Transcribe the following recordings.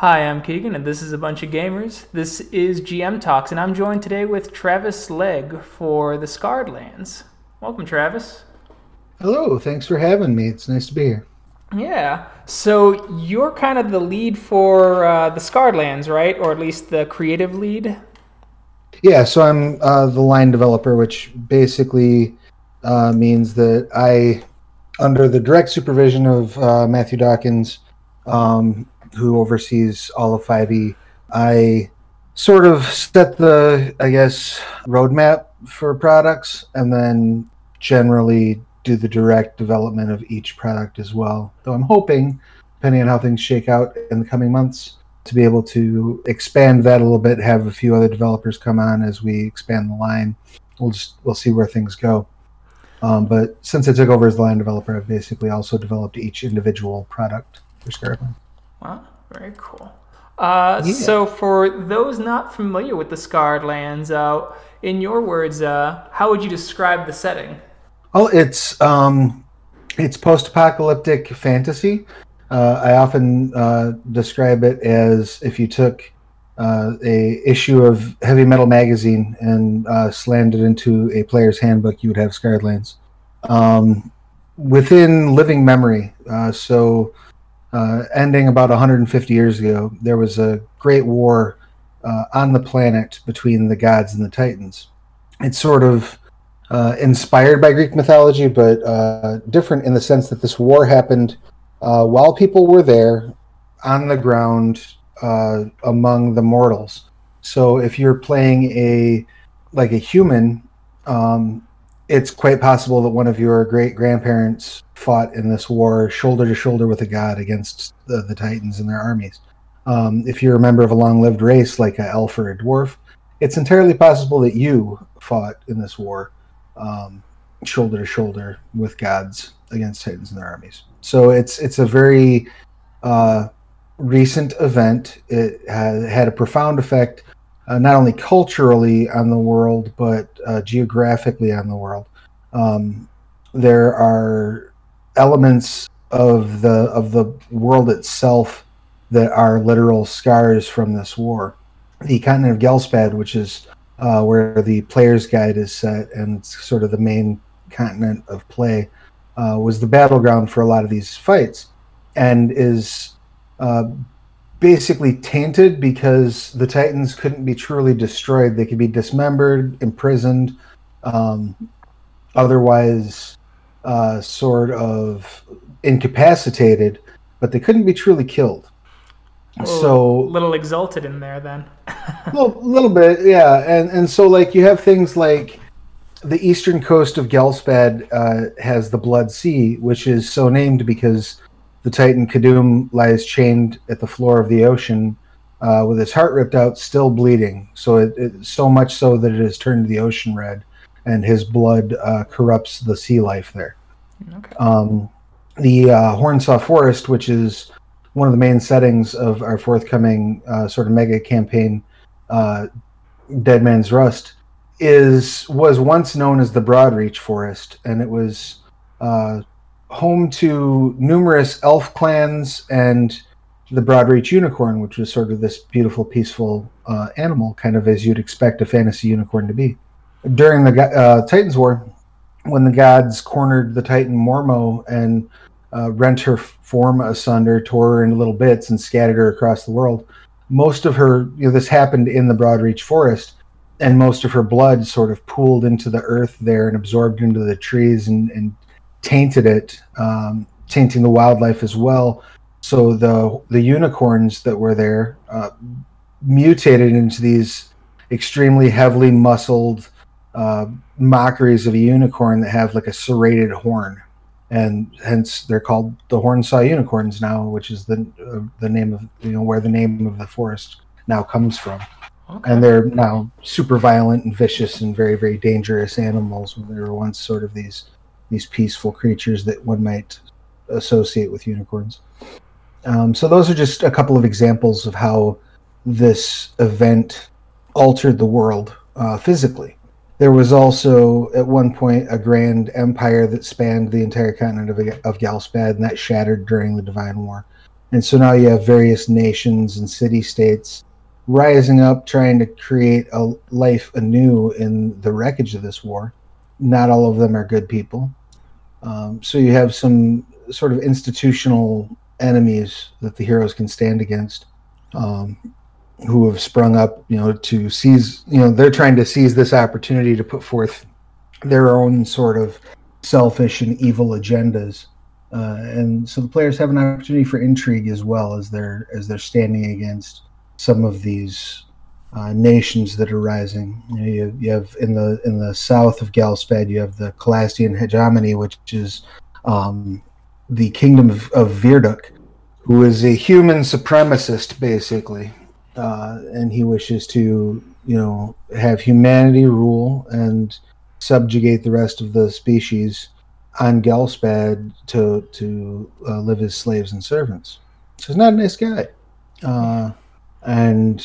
Hi, I'm Keegan, and this is a bunch of gamers. This is GM Talks, and I'm joined today with Travis Legge for the Scarred Lands. Welcome, Travis. Hello, thanks for having me. It's nice to be here. Yeah. So you're kind of the lead for uh, the Scarred Lands, right? Or at least the creative lead. Yeah. So I'm uh, the line developer, which basically uh, means that I, under the direct supervision of uh, Matthew Dawkins, um, who oversees all of 5e, I sort of set the, I guess, roadmap for products, and then generally do the direct development of each product as well. Though I'm hoping, depending on how things shake out in the coming months, to be able to expand that a little bit, have a few other developers come on as we expand the line. We'll just we'll see where things go. Um, but since I took over as the line developer, I've basically also developed each individual product for Scarred Lands. Wow, very cool. Uh, yeah. So, for those not familiar with the Scarred Lands, uh, in your words, uh, how would you describe the setting? Well, it's um, it's post-apocalyptic fantasy. Uh, I often uh, describe it as if you took uh, a issue of Heavy Metal magazine and uh, slammed it into a player's handbook, you would have Scarred Lands. Um, within living memory, uh, so uh, ending about 150 years ago, there was a great war on the planet between the gods and the Titans. It's sort of uh, inspired by Greek mythology, but uh, different in the sense that this war happened uh, while people were there on the ground uh, among the mortals. So if you're playing a like a human, um, it's quite possible that one of your great grandparents fought in this war shoulder to shoulder with a god against the, the Titans and their armies. Um, if you're a member of a long-lived race like an elf or a dwarf, it's entirely possible that you fought in this war um, shoulder to shoulder with gods against titans and their armies. So it's it's a very uh, recent event. It had a profound effect, uh, not only culturally on the world, but uh, geographically on the world. Um, there are elements of the of the world itself that are literal scars from this war. The continent of Gelspad, which is uh, where the player's guide is set and it's sort of the main continent of play, uh, was the battleground for a lot of these fights, and is uh, basically tainted because the Titans couldn't be truly destroyed. They could be dismembered, imprisoned, um, otherwise, uh, sort of incapacitated, but they couldn't be truly killed so a little exalted in there then Well a little, little bit yeah and and so like you have things like the eastern coast of Gelspad uh, has the Blood Sea, which is so named because the Titan Kadum lies chained at the floor of the ocean uh, with his heart ripped out, still bleeding. So it, it, so much so that it has turned the ocean red, and his blood uh, corrupts the sea life there. Okay. Um, the uh, Hornsaw Forest, which is one of the main settings of our forthcoming uh, sort of mega campaign, uh, Dead Man's Rust, is was once known as the Broadreach Forest, and it was uh, home to numerous elf clans and the Broadreach unicorn, which was sort of this beautiful, peaceful uh, animal, kind of as you'd expect a fantasy unicorn to be. During the uh, Titans War, when the gods cornered the Titan Mormo and uh, rent her form asunder, tore her into little bits, and scattered her across the world. Most of her, you know, this happened in the Broadreach Forest, and most of her blood sort of pooled into the earth there and absorbed into the trees and, and tainted it, um, tainting the wildlife as well. So the the unicorns that were there uh, mutated into these extremely heavily muscled uh, mockeries of a unicorn that have like a serrated horn and hence they're called the horn saw unicorns now, which is the uh, the name of you know where the name of the forest now comes from. Okay. And they're now super violent and vicious and very very dangerous animals. When they were once sort of these these peaceful creatures that one might associate with unicorns. Um, so those are just a couple of examples of how this event altered the world uh, physically. There was also at one point a grand empire that spanned the entire continent of, of Gelspad, and that shattered during the Divine War. And so now you have various nations and city states rising up, trying to create a life anew in the wreckage of this war. Not all of them are good people. Um, so you have some sort of institutional enemies that the heroes can stand against, um, who have sprung up, you know, to seize. You know, they're trying to seize this opportunity to put forth their own sort of selfish and evil agendas. Uh, and so the players have an opportunity for intrigue as well as they're as they're standing against some of these uh, nations that are rising. You, know, you, you, have in the in the south of Gelspad, you have the Calastian hegemony, which is um, the kingdom of, of Virduk, who is a human supremacist, basically, uh, and he wishes to you know have humanity rule and subjugate the rest of the species on Gelspad to to uh, live as slaves and servants. So he's not a nice guy. Uh, and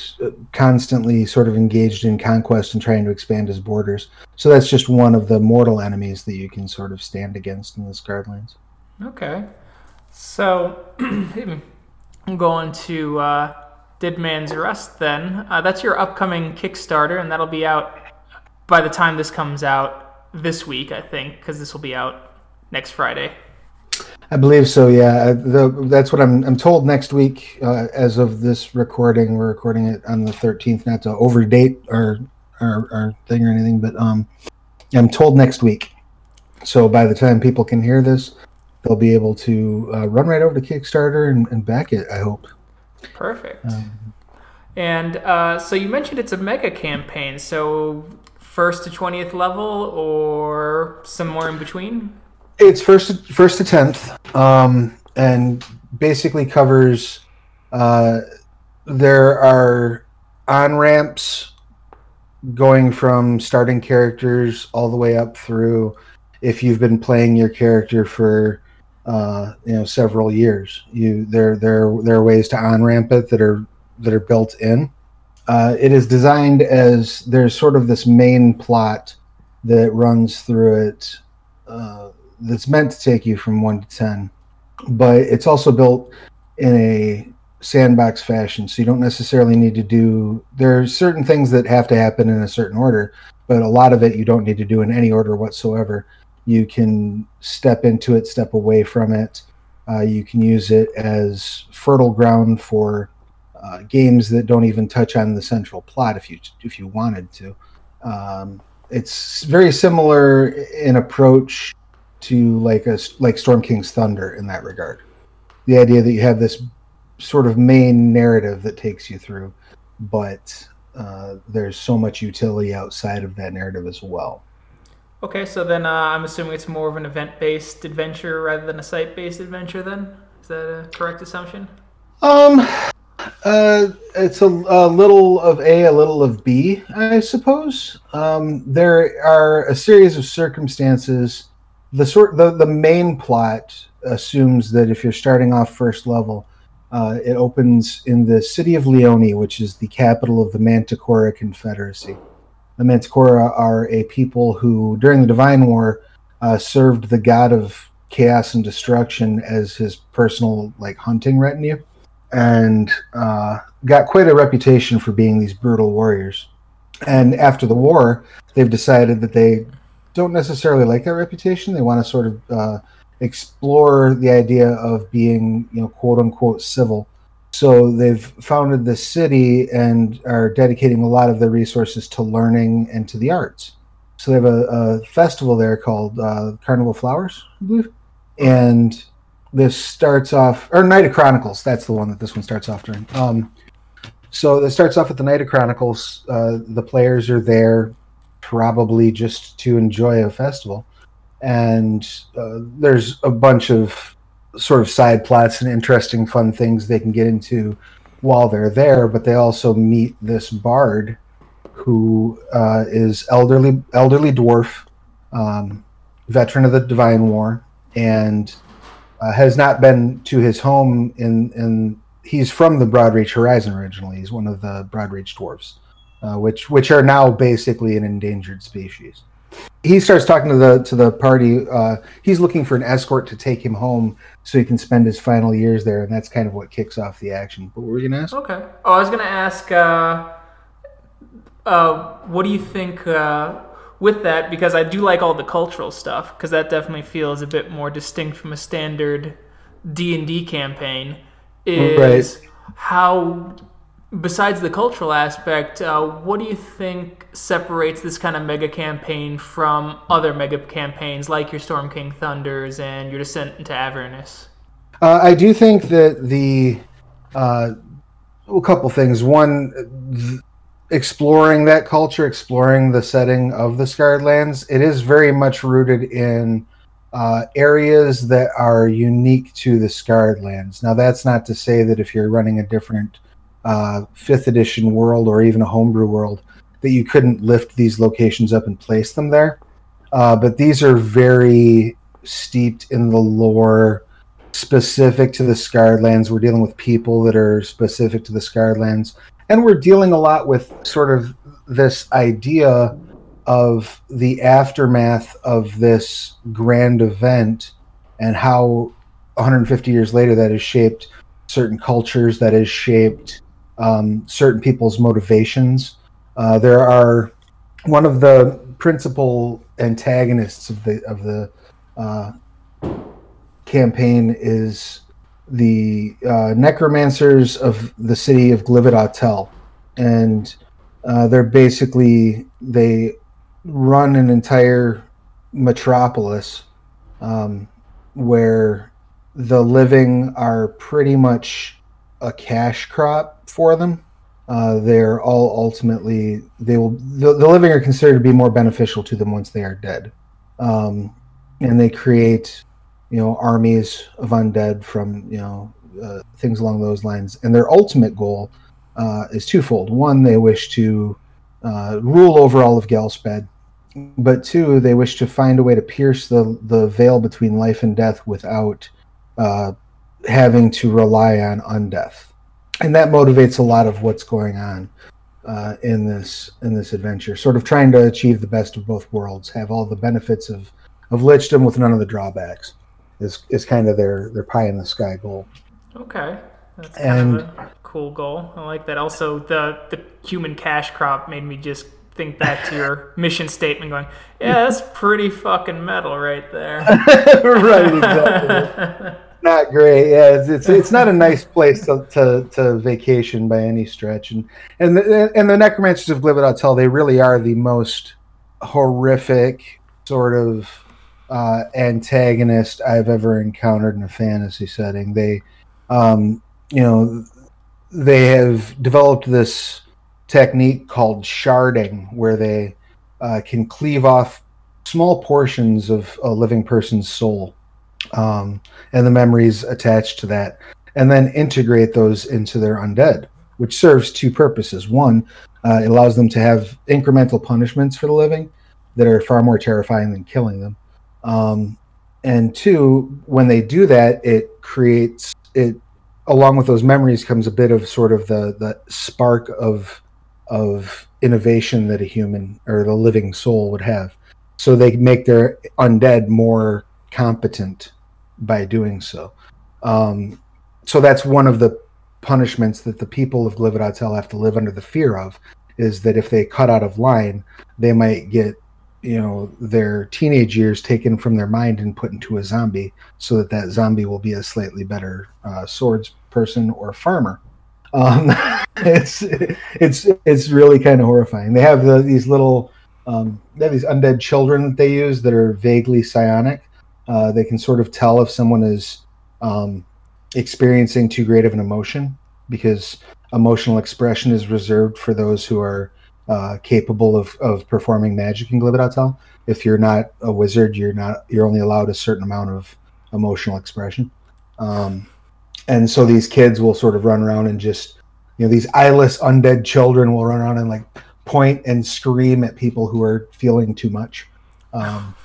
constantly sort of engaged in conquest and trying to expand his borders. So that's just one of the mortal enemies that you can sort of stand against in the Scarred Okay. So I'm going to uh, Dead Man's Rust then. Uh, that's your upcoming Kickstarter, and that'll be out by the time this comes out this week, I think, because this will be out next Friday. I believe so. Yeah, the, that's what I'm. I'm told next week. Uh, as of this recording, we're recording it on the 13th. Not to overdate our our, our thing or anything, but um, I'm told next week. So by the time people can hear this, they'll be able to uh, run right over to Kickstarter and, and back it. I hope. Perfect. Um, and uh, so you mentioned it's a mega campaign. So first to 20th level, or somewhere in between. It's first first to tenth, um, and basically covers. Uh, there are on ramps going from starting characters all the way up through if you've been playing your character for uh, you know several years. You there there there are ways to on ramp it that are that are built in. Uh, it is designed as there's sort of this main plot that runs through it uh, that's meant to take you from one to ten, but it's also built in a sandbox fashion. So you don't necessarily need to do. There are certain things that have to happen in a certain order, but a lot of it you don't need to do in any order whatsoever. You can step into it, step away from it. Uh, you can use it as fertile ground for uh, games that don't even touch on the central plot if you if you wanted to. Um, it's very similar in approach to like a like Storm King's Thunder in that regard. The idea that you have this sort of main narrative that takes you through, but uh, there's so much utility outside of that narrative as well. Okay, so then uh, I'm assuming it's more of an event-based adventure rather than a site-based adventure. Then is that a correct assumption? Um, uh, it's a, a, little of A, a little of B, I suppose. Um, there are a series of circumstances the sort the, the main plot assumes that if you're starting off first level, uh, it opens in the city of Leone, which is the capital of the Manticora Confederacy. The Manticora are a people who, during the Divine War, uh, served the god of chaos and destruction as his personal like hunting retinue, and uh, got quite a reputation for being these brutal warriors. And after the war, they've decided that they don't necessarily like that reputation. They want to sort of uh, explore the idea of being, you know, quote unquote civil. So they've founded this city and are dedicating a lot of their resources to learning and to the arts. So they have a, a festival there called uh, Carnival Flowers, I believe, and this starts off or Night of Chronicles. That's the one that this one starts off during. Um, so it starts off at the Night of Chronicles. Uh, the players are there probably just to enjoy a festival. And uh, there's a bunch of sort of side plots and interesting, fun things they can get into while they're there. But they also meet this bard who uh, is elderly, elderly dwarf, um, veteran of the Divine War, and uh, has not been to his home in in. He's from the Broadreach Horizon originally. He's one of the Broadreach dwarfs uh, which which are now basically an endangered species. he starts talking to the to the party. Uh, he's looking for an escort to take him home so he can spend his final years there, and that's kind of what kicks off the action. But what were you gonna ask? Okay. Oh, I was gonna ask. Uh, uh, what do you think uh, with that? Because I do like all the cultural stuff, because that definitely feels a bit more distinct from a standard D and D campaign. Is right. how besides the cultural aspect, uh, what do you think separates this kind of mega campaign from other mega campaigns like your Storm King Thunders and your Descent into Avernus? Uh, I do think that the uh, a couple things. One, th- exploring that culture, exploring the setting of the Scarred Lands, it is very much rooted in. Uh, areas that are unique to the Scarred Lands. Now, that's not to say that if you're running a different uh, fifth edition world or even a homebrew world that you couldn't lift these locations up and place them there. Uh, but these are very steeped in the lore specific to the Scarred Lands. We're dealing with people that are specific to the Scarred Lands. And we're dealing a lot with sort of this idea of the aftermath of this grand event and how 150 years later that has shaped certain cultures, that has shaped um, certain people's motivations. Uh, there are one of the principal antagonists of the of the uh, campaign is the uh, necromancers of the city of Glivid and uh, they're basically they run an entire metropolis um, where the living are pretty much a cash crop for them. Uh, they're all ultimately they will the, the, living are considered to be more beneficial to them once they are dead, um, and they create you know armies of undead from you know uh, things along those lines. And their ultimate goal uh, is twofold: one, they wish to uh, rule over all of Gelspad, but two, they wish to find a way to pierce the the veil between life and death without uh, having to rely on undeath and that motivates a lot of what's going on uh, in this in this adventure. Sort of trying to achieve the best of both worlds, have all the benefits of of Lichdom with none of the drawbacks. Is is kind of their their pie in the sky goal. Okay, that's and a cool goal. I like that. Also, the the human cash crop made me just think back to your mission statement going, yeah, that's pretty fucking metal right there. right, exactly not great. Yeah, it's, it's, it's not a nice place to, to, to vacation by any stretch. And and the, and the necromancers of Glivid they really are the most horrific sort of uh, antagonist I've ever encountered in a fantasy setting. They, um, you know, they have developed this technique called sharding, where they uh, can cleave off small portions of a living person's soul um, and the memories attached to that, and then integrate those into their undead, which serves two purposes. One, uh, it allows them to have incremental punishments for the living that are far more terrifying than killing them. Um, and two, when they do that, it creates it along with those memories comes a bit of sort of the the spark of of innovation that a human or the living soul would have. So they make their undead more competent by doing so. Um, so that's one of the punishments that the people of Glivid have to live under the fear of is that if they cut out of line, they might get, you know, their teenage years taken from their mind and put into a zombie, so that that zombie will be a slightly better uh, swords person or farmer. Um, it's it's it's really kind of horrifying. They have the, these little um, they have these undead children that they use that are vaguely psionic, uh, they can sort of tell if someone is um, experiencing too great of an emotion because emotional expression is reserved for those who are uh, capable of, of performing magic in Glivid-Itar. If you're not a wizard, you're not you're only allowed a certain amount of emotional expression. Um, and so these kids will sort of run around and just you know these eyeless undead children will run around and like point and scream at people who are feeling too much. Um,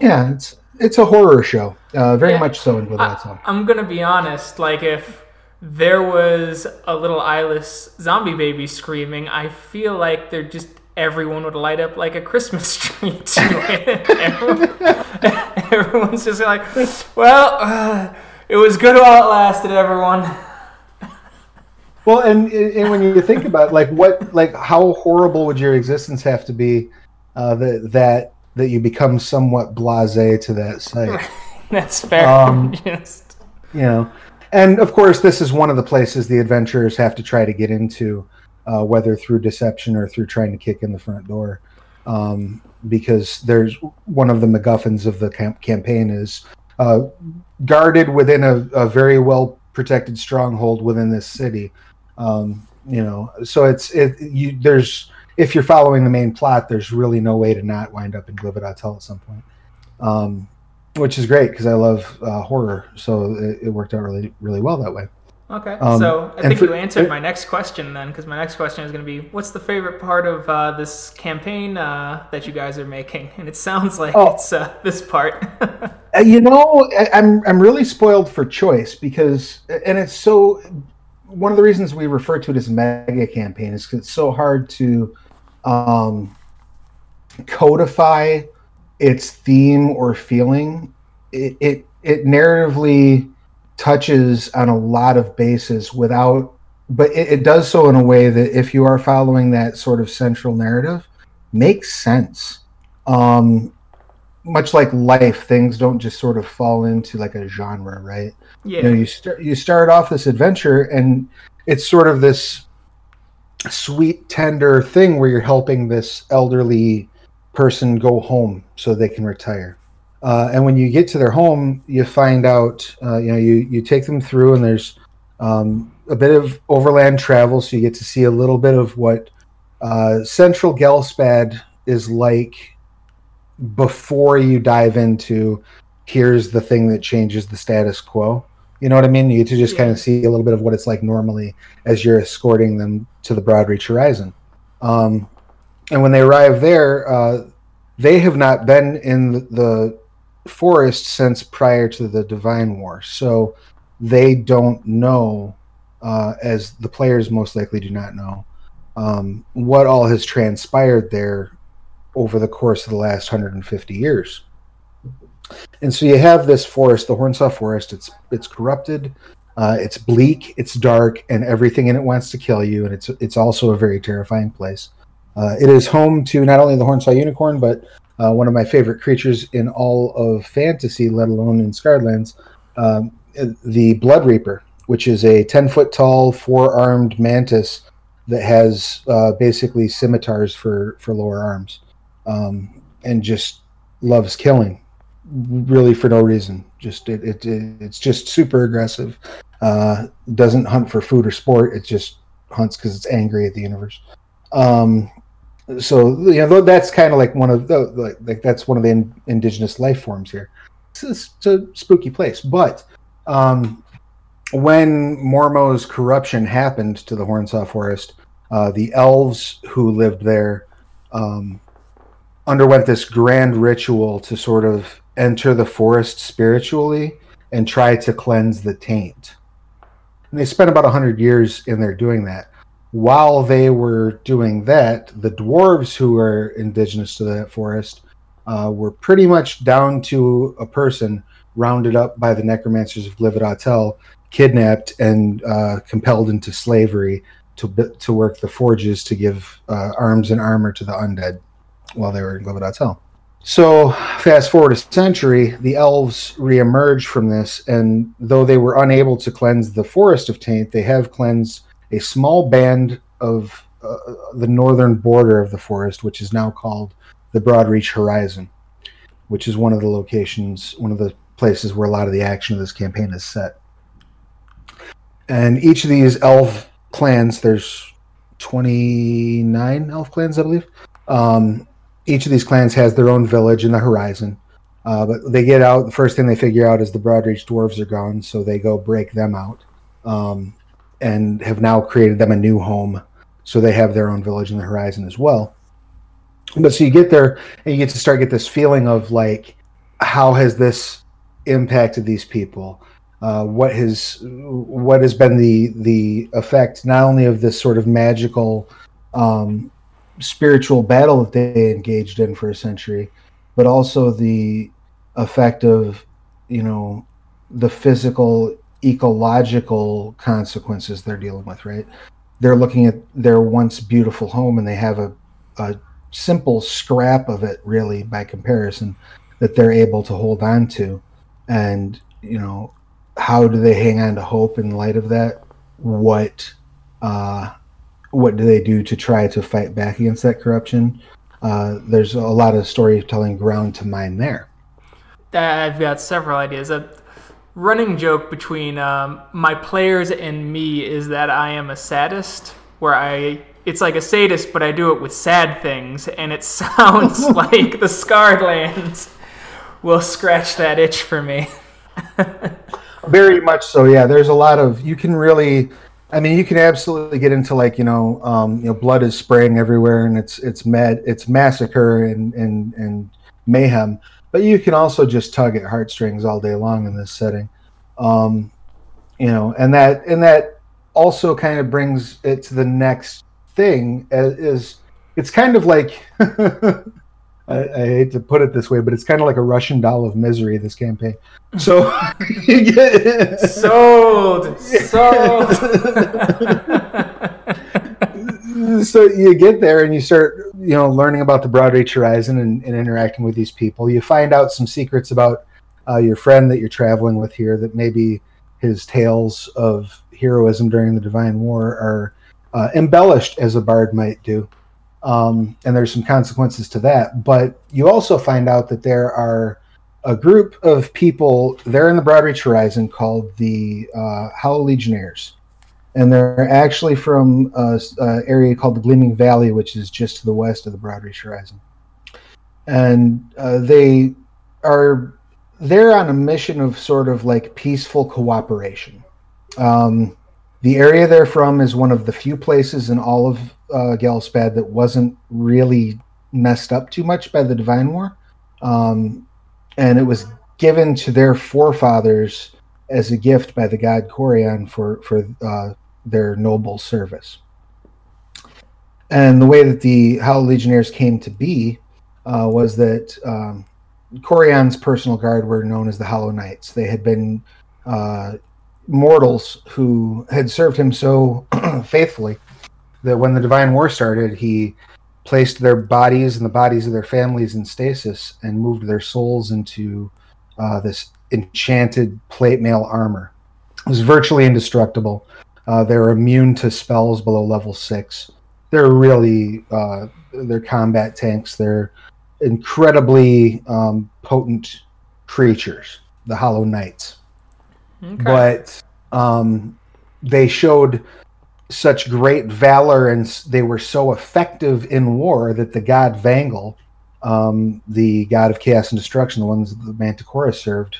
yeah, it's it's a horror show, uh, very yeah, much so. In I'm gonna be honest. Like if there was a little eyeless zombie baby screaming, I feel like there just everyone would light up like a Christmas tree to it. everyone, everyone's just like, well, uh, it was good while it lasted, everyone. Well, and and when you think about like what like how horrible would your existence have to be uh, that that that you become somewhat blasé to that site. That's fair. Um, Just... You know, and of course, this is one of the places the adventurers have to try to get into, uh, whether through deception or through trying to kick in the front door, um, because there's one of the MacGuffins of the camp- campaign is uh, guarded within a, a, very well protected stronghold within this city. Um, you know, so it's it you there's if you're following the main plot, there's really no way to not wind up in Glivid-Itar at some point. Um, which is great because I love uh, horror, so it, it, worked out really, really well that way. Okay, um, so I think for, you answered my next question then, because my next question is going to be, what's the favorite part of uh, this campaign uh, that you guys are making? And it sounds like oh, it's uh, this part. Uh, you know, I, I'm I'm really spoiled for choice because, and it's so. One of the reasons we refer to it as mega campaign is because it's so hard to um, codify its theme or feeling. It, it it narratively touches on a lot of bases without, but it, it does so in a way that if you are following that sort of central narrative, makes sense. Um, much like life, things don't just sort of fall into like a genre, right? Yeah. You know, you start you start off this adventure, and it's sort of this sweet, tender thing where you're helping this elderly person go home so they can retire. Uh, and when you get to their home, you find out, uh, you know, you, you take them through, and there's um, a bit of overland travel, so you get to see a little bit of what uh, Central Gelspad is like before you dive into here's the thing that changes the status quo. You know what I mean? You get to just yeah. kind of see a little bit of what it's like normally as you're escorting them to the Broadreach Horizon. Um, and when they arrive there, uh, they have not been in the forest since prior to the Divine War, so they don't know, uh, as the players most likely do not know, um, what all has transpired there over the course of the last 150 years. And so you have this forest, the Hornsaw Forest. It's it's corrupted, uh, it's bleak, it's dark, and everything in it wants to kill you. And it's it's also a very terrifying place. Uh, it is home to not only the Hornsaw unicorn, but uh, one of my favorite creatures in all of fantasy, let alone in Scarred Lands, um, the Blood Reaper, which is a ten foot tall, four armed mantis that has uh, basically scimitars for for lower arms, um, and just loves killing really for no reason. Just it, it, it it's just super aggressive. Uh, doesn't hunt for food or sport. It just hunts because it's angry at the universe. Um, so you know that's kind of like one of the like, like that's one of the in, indigenous life forms here. It's, it's a spooky place, but um, when Mormo's corruption happened to the Hornsaw Forest, uh, the elves who lived there um, underwent this grand ritual to sort of enter the forest spiritually and try to cleanse the taint. And they spent about 100 years in there doing that. While they were doing that, the dwarves who were indigenous to that forest uh, were pretty much down to a person rounded up by the necromancers of Glivid-Itar, kidnapped and uh, compelled into slavery to, to work the forges to give uh, arms and armor to the undead while they were in Glivid-Itar. So, fast forward a century, the elves reemerge from this, and though they were unable to cleanse the forest of taint, they have cleansed a small band of uh, the northern border of the forest, which is now called the Broadreach Horizon, which is one of the locations, one of the places where a lot of the action of this campaign is set. And each of these elf clans, there's 29 elf clans, I believe. Um, each of these clans has their own village in the horizon. Uh, but they get out. The first thing they figure out is the Broadreach dwarves are gone, so they go break them out, um, and have now created them a new home. So they have their own village in the horizon as well. But so you get there and you get to start get this feeling of like, how has this impacted these people? Uh, what has what has been the the effect not only of this sort of magical um, spiritual battle that they engaged in for a century, but also the effect of you know the physical ecological consequences they're dealing with. Right? They're looking at their once beautiful home and they have a, a simple scrap of it, really, by comparison, that they're able to hold on to, and you know how do they hang on to hope in light of that? What uh, what do they do to try to fight back against that corruption? Uh, there's a lot of storytelling ground to mine there. I've got several ideas. A running joke between um, my players and me is that I am a sadist, where I it's like a sadist, but I do it with sad things, and it sounds like the scarred lands will scratch that itch for me. Very much so. Yeah, there's a lot of you can really. I mean, you can absolutely get into like you know, um, you know, blood is spraying everywhere, and it's it's mad, it's massacre and and and mayhem. But you can also just tug at heartstrings all day long in this setting, um, you know, and that and that also kind of brings it to the next thing. Is it's kind of like I, I, hate to put it this way, but it's kind of like a Russian doll of misery. This campaign, so you get sold, sold. so you get there and you start, you know, learning about the Broadreach Horizon and, and interacting with these people. You find out some secrets about uh, your friend that you're traveling with here. That maybe his tales of heroism during the Divine War are uh, embellished as a bard might do um, and there's some consequences to that. But you also find out that there are a group of people there in the Broadreach Horizon called the uh, Hollow Legionnaires, and they're actually from an area called the Gleaming Valley, which is just to the west of the Broadreach Horizon, and uh, they are they're on a mission of sort of like peaceful cooperation. Um, the area they're from is one of the few places in all of uh, Gelspad that wasn't really messed up too much by the Divine War. Um, and it was given to their forefathers as a gift by the god Corian for, for uh, their noble service. And the way that the Hollow Legionnaires came to be uh, was that um, Corian's personal guard were known as the Hollow Knights. They had been uh, mortals who had served him so faithfully that when the divine war started, he placed their bodies and the bodies of their families in stasis and moved their souls into uh, this enchanted plate mail armor. It was virtually indestructible. Uh, they're immune to spells below level six. They're really uh, they're combat tanks. They're incredibly um, potent creatures, the Hollow Knights. Okay. But um, they showed such great valor and they were so effective in war that the god Vangal, um, the god of chaos and destruction, the ones that the Manticora served,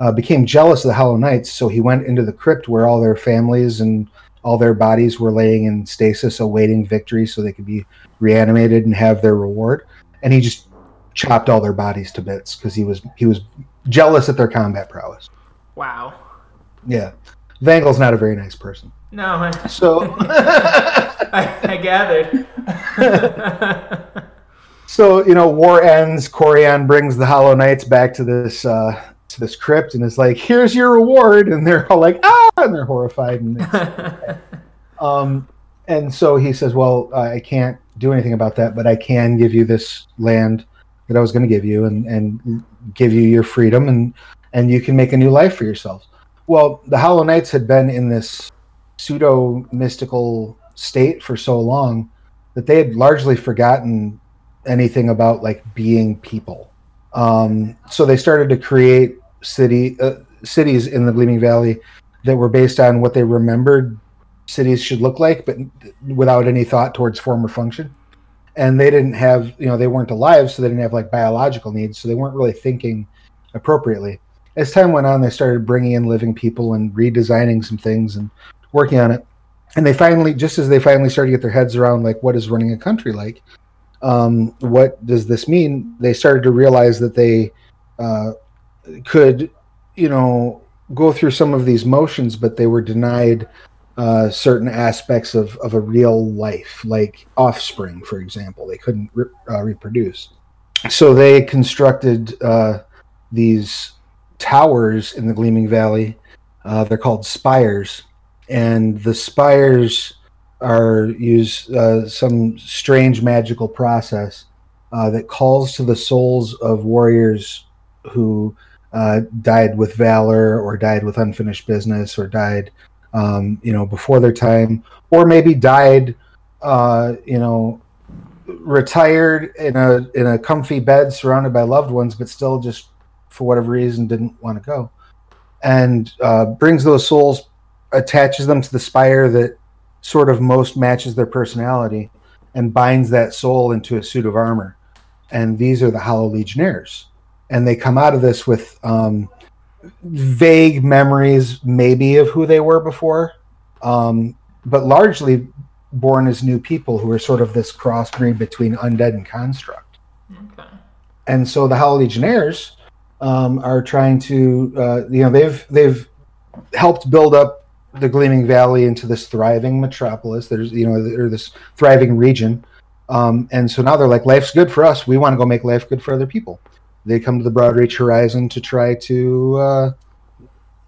uh, became jealous of the Hollow Knights. So he went into the crypt where all their families and all their bodies were laying in stasis, awaiting victory, so they could be reanimated and have their reward. And he just chopped all their bodies to bits because he was he was jealous at their combat prowess. Wow. Yeah, Vangal's not a very nice person. No. I, so I, I gathered. so you know, war ends. Corian brings the Hollow Knights back to this uh, to this crypt and is like, "Here's your reward," and they're all like, "Ah!" and they're horrified. And um, and so he says, "Well, I can't do anything about that, but I can give you this land that I was going to give you, and and give you your freedom, and and you can make a new life for yourselves." Well, the Hollow Knights had been in this pseudo mystical state for so long that they had largely forgotten anything about like being people. Um, so they started to create city uh, cities in the Gleaming Valley that were based on what they remembered cities should look like, but without any thought towards form or function. And they didn't have, you know, they weren't alive, so they didn't have like biological needs, so they weren't really thinking appropriately. As time went on, they started bringing in living people and redesigning some things and working on it. And they finally, just as they finally started to get their heads around like what is running a country like, um, what does this mean? They started to realize that they uh, could, you know, go through some of these motions, but they were denied uh, certain aspects of, of a real life, like offspring, for example. They couldn't re- uh, reproduce. So they constructed uh, these towers in the Gleaming Valley. Uh, they're called spires. And the spires are use uh, some strange magical process uh, that calls to the souls of warriors who died with valor or died with unfinished business or died um, you know, before their time, or maybe died, uh, you know, retired in a in a comfy bed surrounded by loved ones, but still just for whatever reason didn't want to go, and uh, brings those souls, attaches them to the spire that sort of most matches their personality, and binds that soul into a suit of armor, and these are the Hollow Legionnaires, and they come out of this with. Um, vague memories, maybe of who they were before, um, but largely born as new people who are sort of this crossbreed between undead and construct. Okay. And so the Hollow Legionnaires um, are trying to, uh, you know, they've they've helped build up the Gleaming Valley into this thriving metropolis. There's, you know, or this thriving region. Um, and so now they're like, life's good for us. We want to go make life good for other people they come to the Broadreach Horizon to try to uh,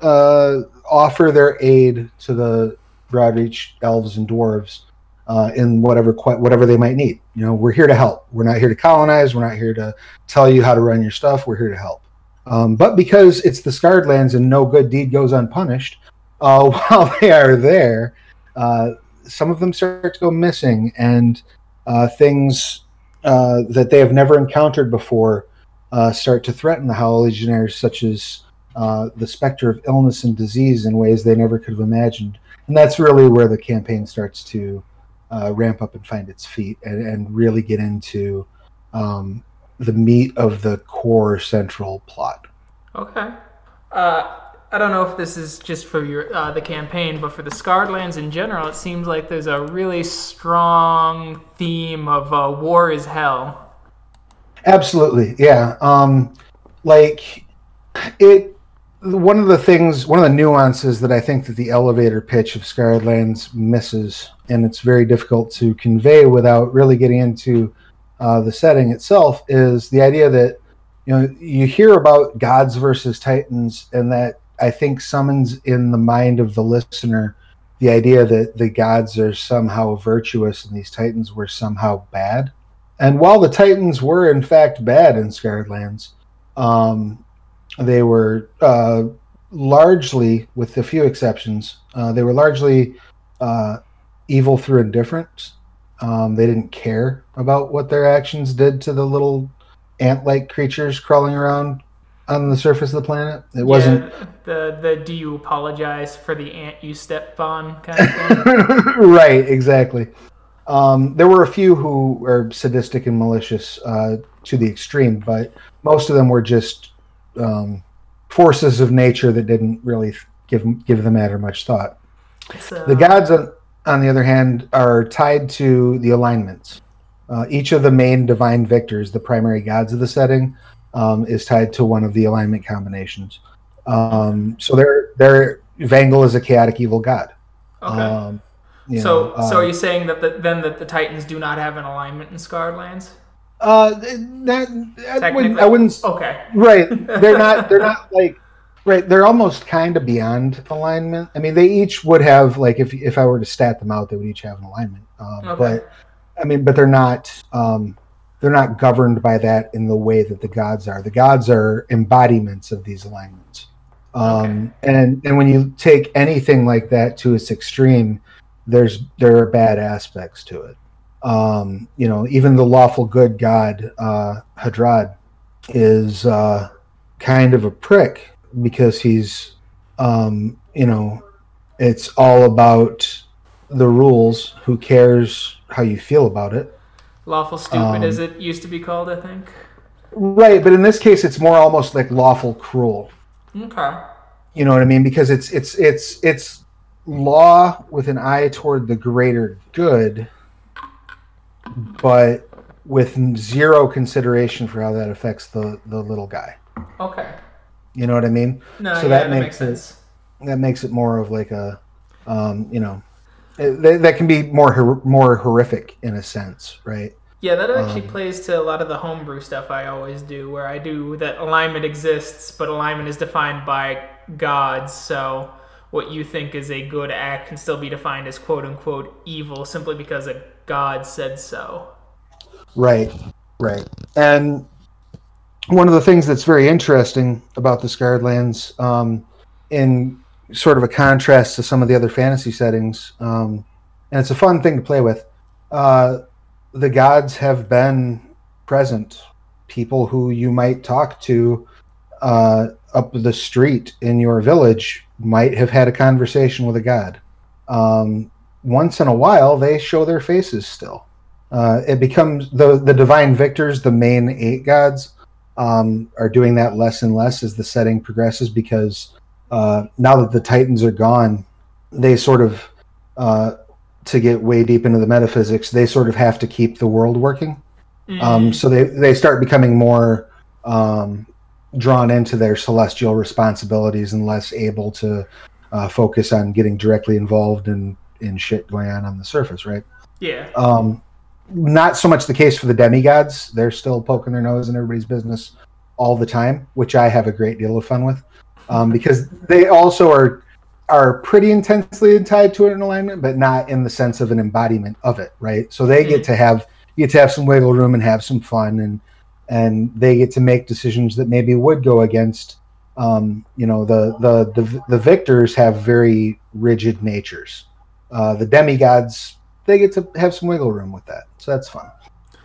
uh, offer their aid to the Broadreach elves and dwarves uh, in whatever whatever they might need. You know, we're here to help. We're not here to colonize. We're not here to tell you how to run your stuff. We're here to help. Um, but because it's the Scarred Lands and no good deed goes unpunished, uh, while they are there, uh, some of them start to go missing, and uh, things that they have never encountered before uh, start to threaten the Hollow Legionnaires, such as uh, the specter of illness and disease in ways they never could have imagined. And that's really where the campaign starts to uh, ramp up and find its feet and, and really get into um, the meat of the core central plot. Okay. Uh, I don't know if this is just for your uh, the campaign, but for the Scarred Lands in general, it seems like there's a really strong theme of uh, war is hell Absolutely, yeah. Um, like it. One of the things, one of the nuances that I think that the elevator pitch of Scarred Lands misses, and it's very difficult to convey without really getting into uh, the setting itself, is the idea that you know you hear about gods versus titans, and that I think summons in the mind of the listener the idea that the gods are somehow virtuous and these titans were somehow bad and while the Titans were in fact bad in Scarred Lands, um, they were uh, largely, with a few exceptions, uh, they were largely uh, evil through indifference. Um, they didn't care about what their actions did to the little ant-like creatures crawling around on the surface of the planet. It wasn't the the do you apologize for the ant you stepped on kind of thing. right, exactly. Um, there were a few who were sadistic and malicious uh, to the extreme, but most of them were just um, forces of nature that didn't really give give the matter much thought. So... The gods, on, on, the other hand, are tied to the alignments. Uh, each of the main divine victors, the primary gods of the setting, um, is tied to one of the alignment combinations. Um, so they're, they're is a chaotic evil god. Okay. Um, so, know, so are um, you saying that the, then that the Titans do not have an alignment in Scarred Lands? Uh, that I wouldn't, I wouldn't. Okay. Right. They're not. They're not like. Right. They're almost kind of beyond alignment. I mean, they each would have like if if I were to stat them out, they would each have an alignment. Um, okay. But I mean, but they're not. Um, they're not governed by that in the way that the gods are. The gods are embodiments of these alignments. Um, okay. and and when you take anything like that to its extreme, there's there are bad aspects to it. Um, you know, even the lawful good God uh, Hedrada is uh, kind of a prick because he's, um, you know, it's all about the rules. Who cares how you feel about it? Lawful stupid, um, as it used to be called, I think. Right, but in this case, it's more almost like lawful cruel. Okay. You know what I mean? Because it's it's it's it's law with an eye toward the greater good, but with zero consideration for how that affects the the little guy. Okay. You know what I mean? No, so yeah, that, makes, makes sense. It, that makes it more of like a Um, you know, that, that can be more more horrific in a sense, right? Yeah, that actually Um, plays to a lot of the homebrew stuff I always do, where I do that alignment exists, but alignment is defined by gods. So what you think is a good act can still be defined as quote unquote evil simply because a god said so. Right, right. And one of the things that's very interesting about the Scarred Lands, um, in sort of a contrast to some of the other fantasy settings, um, and it's a fun thing to play with. Uh, the gods have been present. People who you might talk to uh, up the street in your village might have had a conversation with a god. Um, once in a while, they show their faces still uh, it becomes the the divine victors, the main eight gods, um, are doing that less and less as the setting progresses because uh, now that the titans are gone, they sort of uh, to get way deep into the metaphysics, they sort of have to keep the world working. Um, so they they start becoming more um, drawn into their celestial responsibilities and less able to uh, focus on getting directly involved in in shit going on on the surface, right? yeah. Um, not so much the case for the demigods. They're still poking their nose in everybody's business all the time, which I have a great deal of fun with, um, because they also are are pretty intensely tied to an alignment, but not in the sense of an embodiment of it, right? So they get to have get to have some wiggle room and have some fun, and and they get to make decisions that maybe would go against. Um, you know, the, the the the victors have very rigid natures. Uh, the demigods they get to have some wiggle room with that. So that's fun.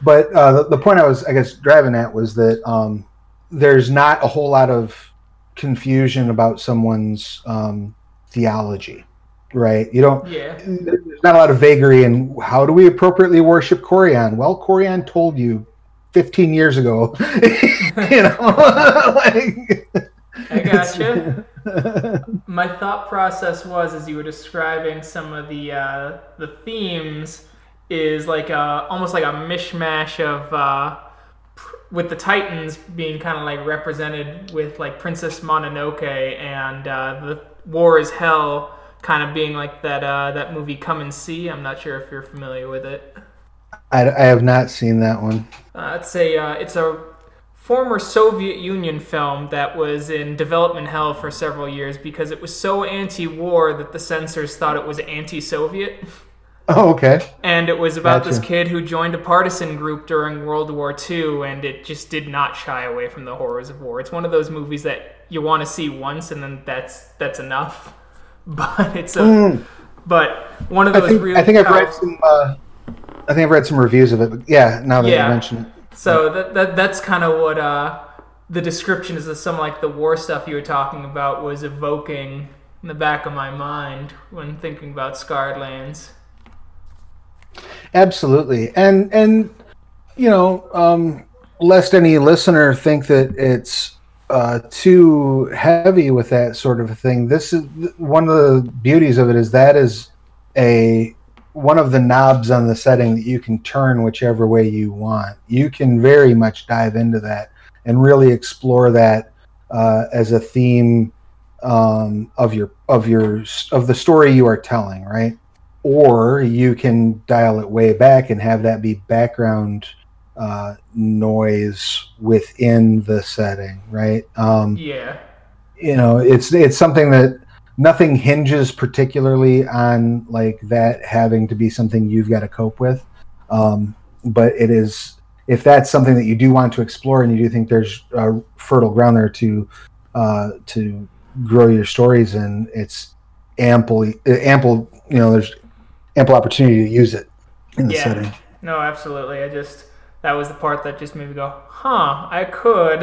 But uh, the, the point I was, I guess, driving at was that um, there's not a whole lot of confusion about someone's um, theology, right? You don't. Yeah. There's not a lot of vagary in how do we appropriately worship Corean. Well, Corean told you 15 years ago. you know, like. I gotcha. My thought process was as you were describing some of the uh, the themes is like a almost like a mishmash of uh, pr- with the Titans being kind of like represented with like Princess Mononoke and uh, the War is Hell kind of being like that uh, that movie Come and See. I'm not sure if you're familiar with it. I, I have not seen that one. Uh, it's a uh, it's a former Soviet Union film that was in development hell for several years because it was so anti-war that the censors thought it was anti-Soviet. Oh, okay. And it was about this kid who joined a partisan group during World War II, and it just did not shy away from the horrors of war. It's one of those movies that you want to see once, and then that's that's enough. But it's a Mm. but one of I those think, real. I think I've read some. Uh, I think I've read some reviews of it. But yeah, now that Yeah. you mention it. So that, that that's kind of what uh, the description is of some like the war stuff you were talking about was evoking in the back of my mind when thinking about Scarred Lands. Absolutely, and and you know, um, lest any listener think that it's uh, too heavy with that sort of thing. This is one of the beauties of it is that is a one of the knobs on the setting that you can turn whichever way you want. You can very much dive into that and really explore that uh, as a theme um, of your of your of the story you are telling, right? Or you can dial it way back and have that be background uh, noise within the setting, right? Um, Yeah, you know, it's it's something that nothing hinges particularly on like that having to be something you've got to cope with. Um, but it is if that's something that you do want to explore and you do think there's uh, fertile ground there to uh, to grow your stories and it's ample ample you know there's ample opportunity to use it in the Yeah. setting. no, absolutely. I just that was the part that just made me go, "Huh, I could."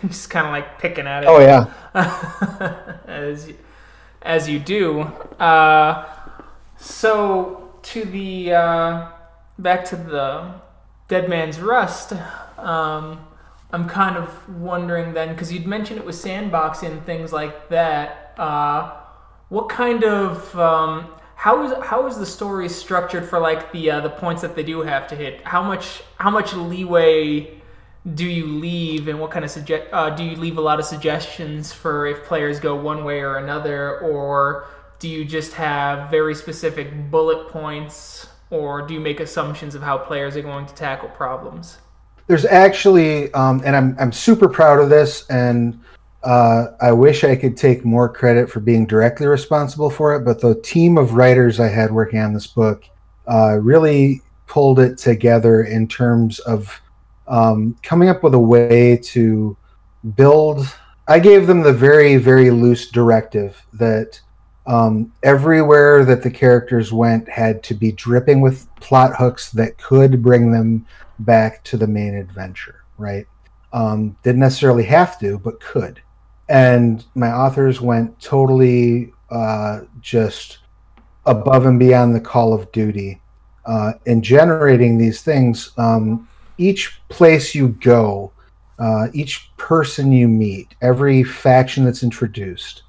just kind of like picking at it. Oh yeah. as as you do. Uh, so to the uh, back to the Dead Man's Rust. Um, I'm kind of wondering then because you'd mentioned it was sandboxing and things like that. Uh, what kind of um, how is how is the story structured for like the uh, the points that they do have to hit? How much how much leeway do you leave, and what kind of suggest uh, do you leave a lot of suggestions for if players go one way or another, or do you just have very specific bullet points, or do you make assumptions of how players are going to tackle problems? There's actually, um, and I'm I'm super proud of this, and uh, I wish I could take more credit for being directly responsible for it. But the team of writers I had working on this book uh, really pulled it together in terms of um, coming up with a way to build. I gave them the very very loose directive that um, everywhere that the characters went had to be dripping with plot hooks that could bring them back to the main adventure, right? Um, didn't necessarily have to, but could. And my authors went totally uh, just above and beyond the call of duty uh, in generating these things. Um, each place you go, uh, each person you meet, every faction that's introduced,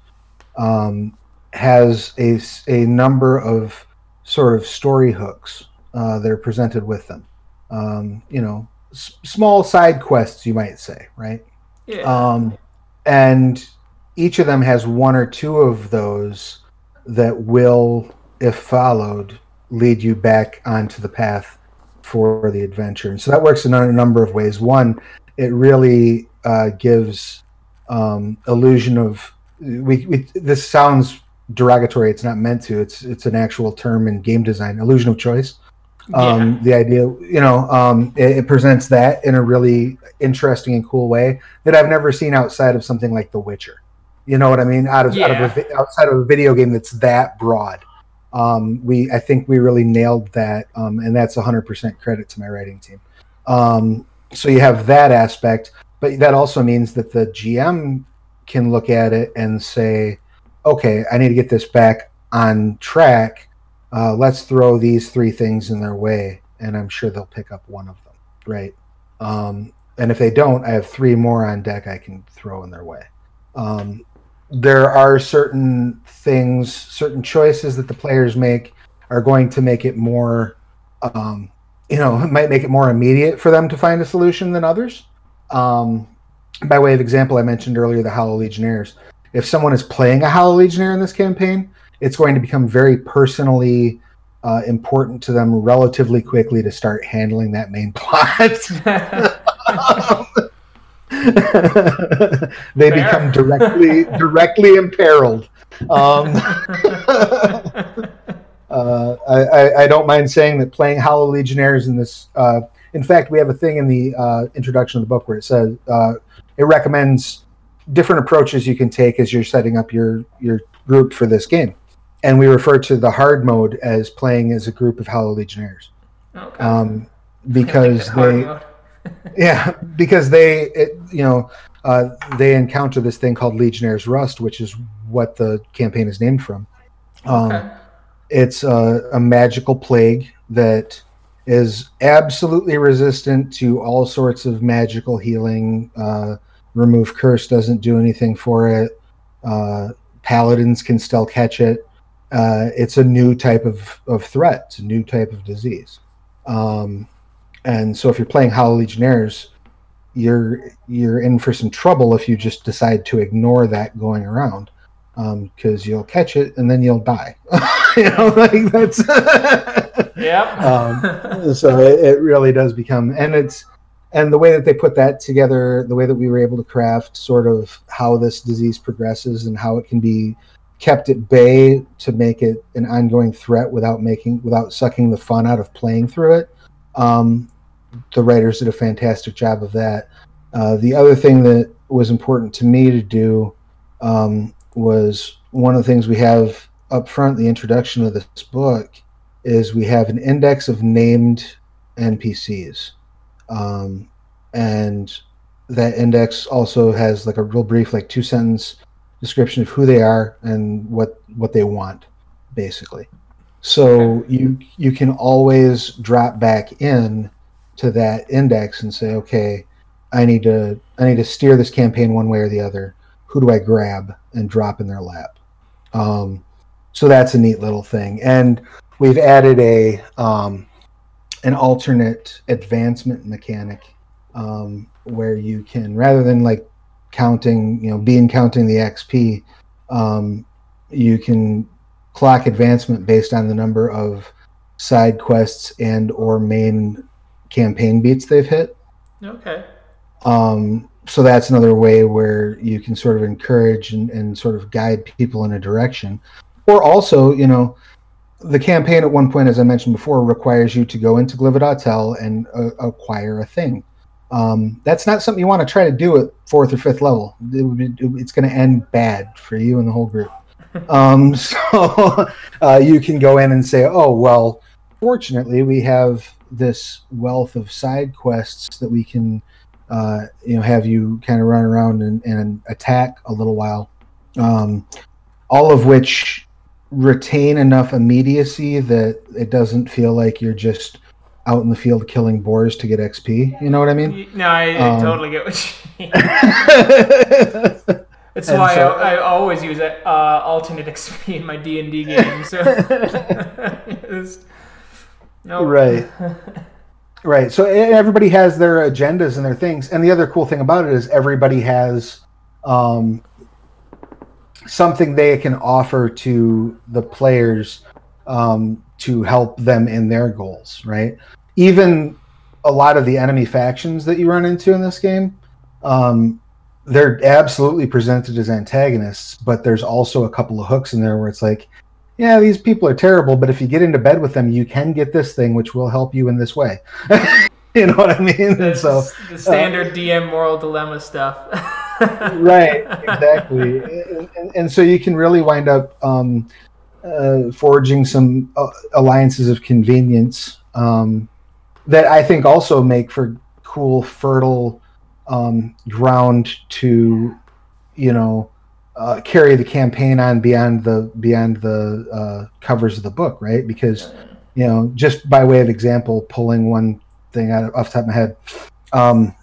um, has a, a number of sort of story hooks uh, that are presented with them. Um, you know, s- small side quests, you might say, right? Yeah. Um, and each of them has one or two of those that will, if followed, lead you back onto the path for the adventure. And so that works in a number of ways. One, it really uh, gives um, illusion of we, we. This sounds derogatory. It's not meant to. It's it's an actual term in game design. Illusion of choice. Um, Yeah. The idea, you know, um, it, it presents that in a really interesting and cool way that I've never seen outside of something like The Witcher. You know what I mean? Out of, out of a, outside of a video game that's that broad. Um, we I think we really nailed that, um, and that's 100% credit to my writing team. Um, so you have that aspect, but that also means that the GM can look at it and say, okay, I need to get this back on track. Uh, let's throw these three things in their way, and I'm sure they'll pick up one of them, right? Um, and if they don't, I have three more on deck I can throw in their way. Um, there are certain things, certain choices that the players make are going to make it more, um, you know, might make it more immediate for them to find a solution than others. Um, by way of example, I mentioned earlier the Hollow Legionnaires. If someone is playing a Hollow Legionnaire in this campaign, it's going to become very personally uh, important to them relatively quickly to start handling that main plot. they Fair. become directly directly imperiled. Um, uh, I, I, I don't mind saying that playing Hollow Legionnaires in this. Uh, in fact, we have a thing in the uh, introduction of the book where it says uh, it recommends different approaches you can take as you're setting up your your group for this game, and we refer to the hard mode as playing as a group of Hollow Legionnaires okay. um, because they mode. Yeah because they it, you know uh, they encounter this thing called legionnaires rust which is what the campaign is named from. Um, Okay. it's a, a magical plague that is absolutely resistant to all sorts of magical healing. Uh, remove curse doesn't do anything for it. Uh, paladins can still catch it. Uh, it's a new type of, of threat. It's a new type of disease. Um, and so if you're playing Hollow Legionnaires, you're you're in for some trouble if you just decide to ignore that going around, because you'll catch it and then you'll die. you know, like that's. Yep. um, so it, it really does become, and it's and the way that they put that together, the way that we were able to craft sort of how this disease progresses and how it can be kept at bay to make it an ongoing threat without making without sucking the fun out of playing through it. Um, the writers did a fantastic job of that. Uh, the other thing that was important to me to do um, was one of the things we have up front, the introduction of this book, is we have an index of named NPCs. Um, and that index also has like a real brief, like two sentence description of who they are and what what they want, basically. So you you can always drop back in to that index and say, okay, I need to I need to steer this campaign one way or the other. Who do I grab and drop in their lap? Um, so that's a neat little thing, and we've added a um, an alternate advancement mechanic um, where you can rather than like counting, you know, being counting the XP, um, you can clock advancement based on the number of side quests and or main campaign beats they've hit. Okay. Um, so that's another way where you can sort of encourage and, and sort of guide people in a direction. Or also, you know, the campaign at one point, as I mentioned before, requires you to go into Glivid-Itar and uh, acquire a thing. Um, that's not something you want to try to do at fourth or fifth level. It be, it's going to end bad for you and the whole group. Um, so uh, you can go in and say, "Oh well, fortunately, we have this wealth of side quests that we can, uh, you know, have you kind of run around and, and attack a little while." Um, all of which retain enough immediacy that it doesn't feel like you're just out in the field killing boars to get XP. You know what I mean? No, I, I um, totally get what you mean. That's why so, I, I, always use uh, alternate XP in my D and D game. So, no. right, right. So everybody has their agendas and their things, and the other cool thing about it is everybody has um, something they can offer to the players um, to help them in their goals, right? Even a lot of the enemy factions that you run into in this game, um, they're absolutely presented as antagonists, but there's also a couple of hooks in there where it's like, yeah, these people are terrible, but if you get into bed with them, you can get this thing, which will help you in this way. you know what I mean? The, so the standard uh, DM moral dilemma stuff. right, exactly, and, and, and, so you can really wind up um, uh, forging some uh, alliances of convenience um, that I think also make for cool, fertile um, ground to, you know, uh, carry the campaign on beyond the beyond the uh, covers of the book, right? Because you know, just by way of example, pulling one thing out of, off the top of my head. Um,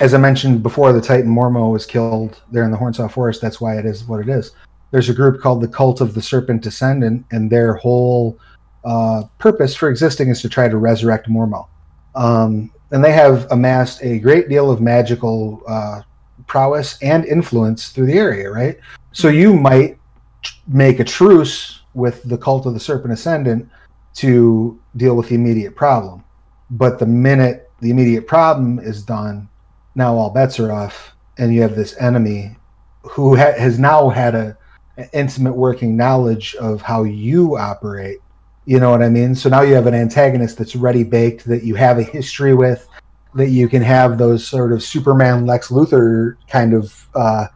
as I mentioned before, the Titan Mormo was killed there in the Hornsaw Forest. That's why it is what it is. There's a group called the Cult of the Serpent Descendant, and their whole uh, purpose for existing is to try to resurrect Mormo. Um, and they have amassed a great deal of magical uh, prowess and influence through the area, right? So you might make a truce with the Cult of the Serpent Ascendant to deal with the immediate problem. But the minute the immediate problem is done, now all bets are off, and you have this enemy who ha- has now had a an intimate working knowledge of how you operate. You know what I mean? So now you have an antagonist that's ready baked that you have a history with, that you can have those sort of Superman Lex Luthor kind of, uh,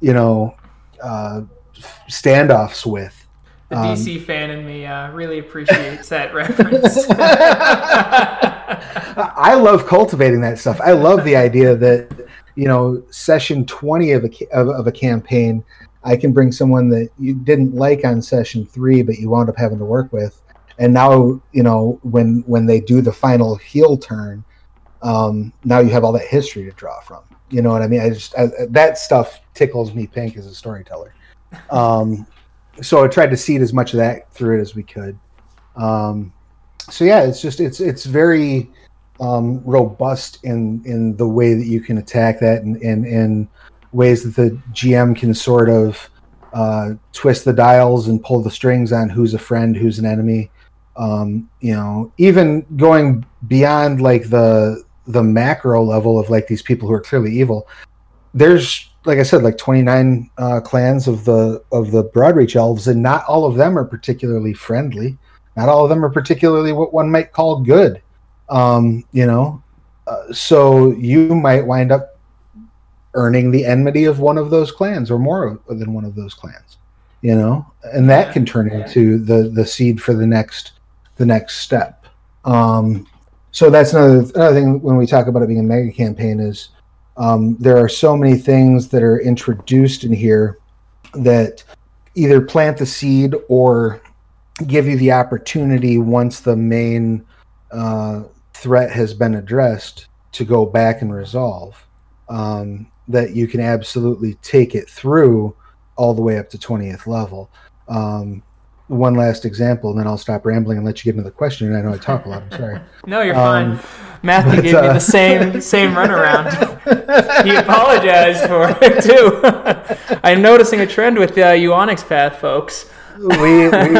you know, uh, standoffs with. The um, DC fan in me uh, really appreciates that reference. I love cultivating that stuff. I love the idea that you know session 20 of a of, of, a campaign i can bring someone that you didn't like on session 3 but you wound up having to work with and now you know when when they do the final heel turn um, now you have all that history to draw from. You know what i mean? I just I, that stuff tickles me pink as a storyteller. Um, so i tried to seed as much of that through it as we could. Um, so yeah it's just it's it's very um, robust in in the way that you can attack that and in, in, in, ways that the GM can sort of uh, twist the dials and pull the strings on who's a friend, who's an enemy. Um, you know, even going beyond like the the macro level of like these people who are clearly evil. There's like I said, like 29 uh, clans of the of the Broadreach elves, and not all of them are particularly friendly. Not all of them are particularly what one might call good. Um, you know, uh, so you might wind up earning the enmity of one of those clans or more than one of those clans. You know, and that can turn into the the seed for the next the next step. Um, so that's another another thing when we talk about it being a mega campaign is um, there are so many things that are introduced in here that either plant the seed or give you the opportunity once the main uh, threat has been addressed to go back and resolve um, that you can absolutely take it through all the way up to 20th level um, one last example and then i'll stop rambling and let you get into the question. I know i talk a lot i'm sorry. No you're um, fine matthew but, gave uh, me the same same runaround. He apologized for it too. I'm noticing a trend with uh, Onyx path folks. We, we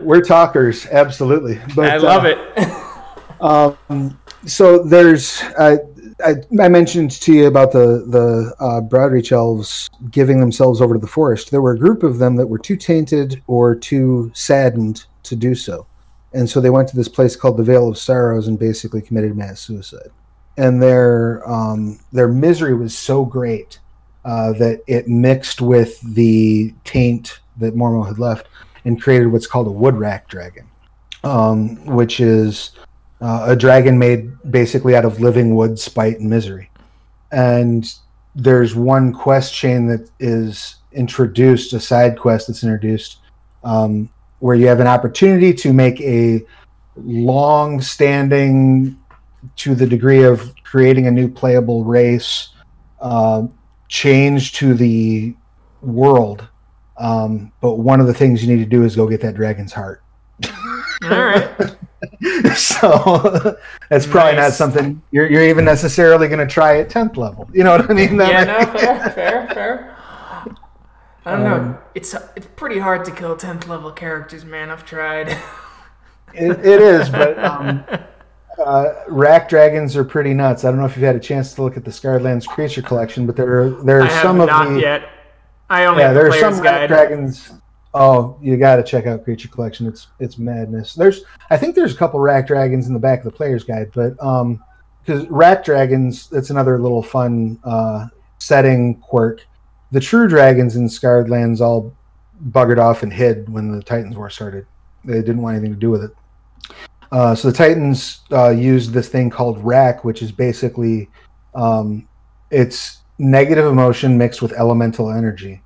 we're talkers, absolutely. But I love uh, it. um, so there's uh, I, I, mentioned to you about the the uh, Broadreach elves giving themselves over to the forest. There were a group of them that were too tainted or too saddened to do so, and so they went to this place called the Vale of Sorrows and basically committed mass suicide. And their um, their misery was so great uh, that it mixed with the taint that Mormo had left and created what's called a woodwrack dragon, um, which is uh, a dragon made basically out of living wood, spite, and misery. And there's one quest chain that is introduced, a side quest that's introduced, um, where you have an opportunity to make a long standing, to the degree of creating a new playable race, uh, change to the world. Um, but one of the things you need to do is go get that dragon's heart. All right. so that's probably nice. not something you're, you're even necessarily going to try at 10th level. You know what I mean? That yeah, no, fair, fair, fair. I don't um, know. It's it's pretty hard to kill 10th level characters, man. I've tried. it, it is, but um, uh, wrack dragons are pretty nuts. I don't know if you've had a chance to look at the Scarred Lands creature collection, but there are there are I some of the yet. I only yeah, there are some wrack dragons Oh, you got to check out Creature Collection. It's it's madness. There's I think there's a couple Wrack Dragons in the back of the player's guide, but um, because Wrack Dragons, that's another little fun uh, setting quirk. The true dragons in Scarred Lands all buggered off and hid when the Titans War started. They didn't want anything to do with it. Uh, so the Titans uh, used this thing called Wrack, which is basically um, it's negative emotion mixed with elemental energy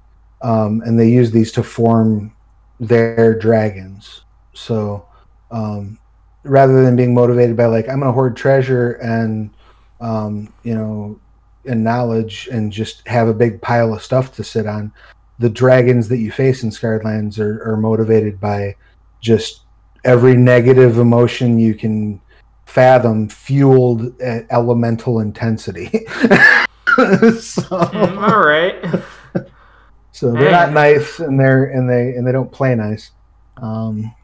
um, and they use these to form their dragons. So um, rather than being motivated by like I'm going to hoard treasure and um, you know and knowledge and just have a big pile of stuff to sit on, the dragons that you face in Scarred Lands are, are motivated by just every negative emotion you can fathom, fueled at elemental intensity. so, mm, all right. So they're not nice, and they're and they and they don't play nice. Um,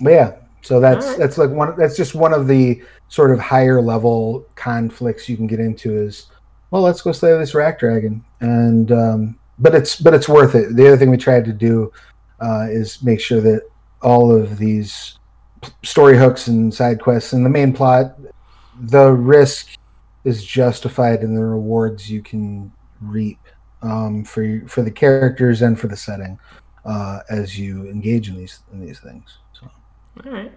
but yeah, so that's right. that's like one. That's just one of the sort of higher level conflicts you can get into. Is well, let's go slay this wrack dragon, and um, but it's but it's worth it. The other thing we tried to do uh, is make sure that all of these story hooks and side quests and the main plot, the risk is justified in the rewards you can reap um, for for the characters and for the setting uh, as you engage in these in these things. So. All right.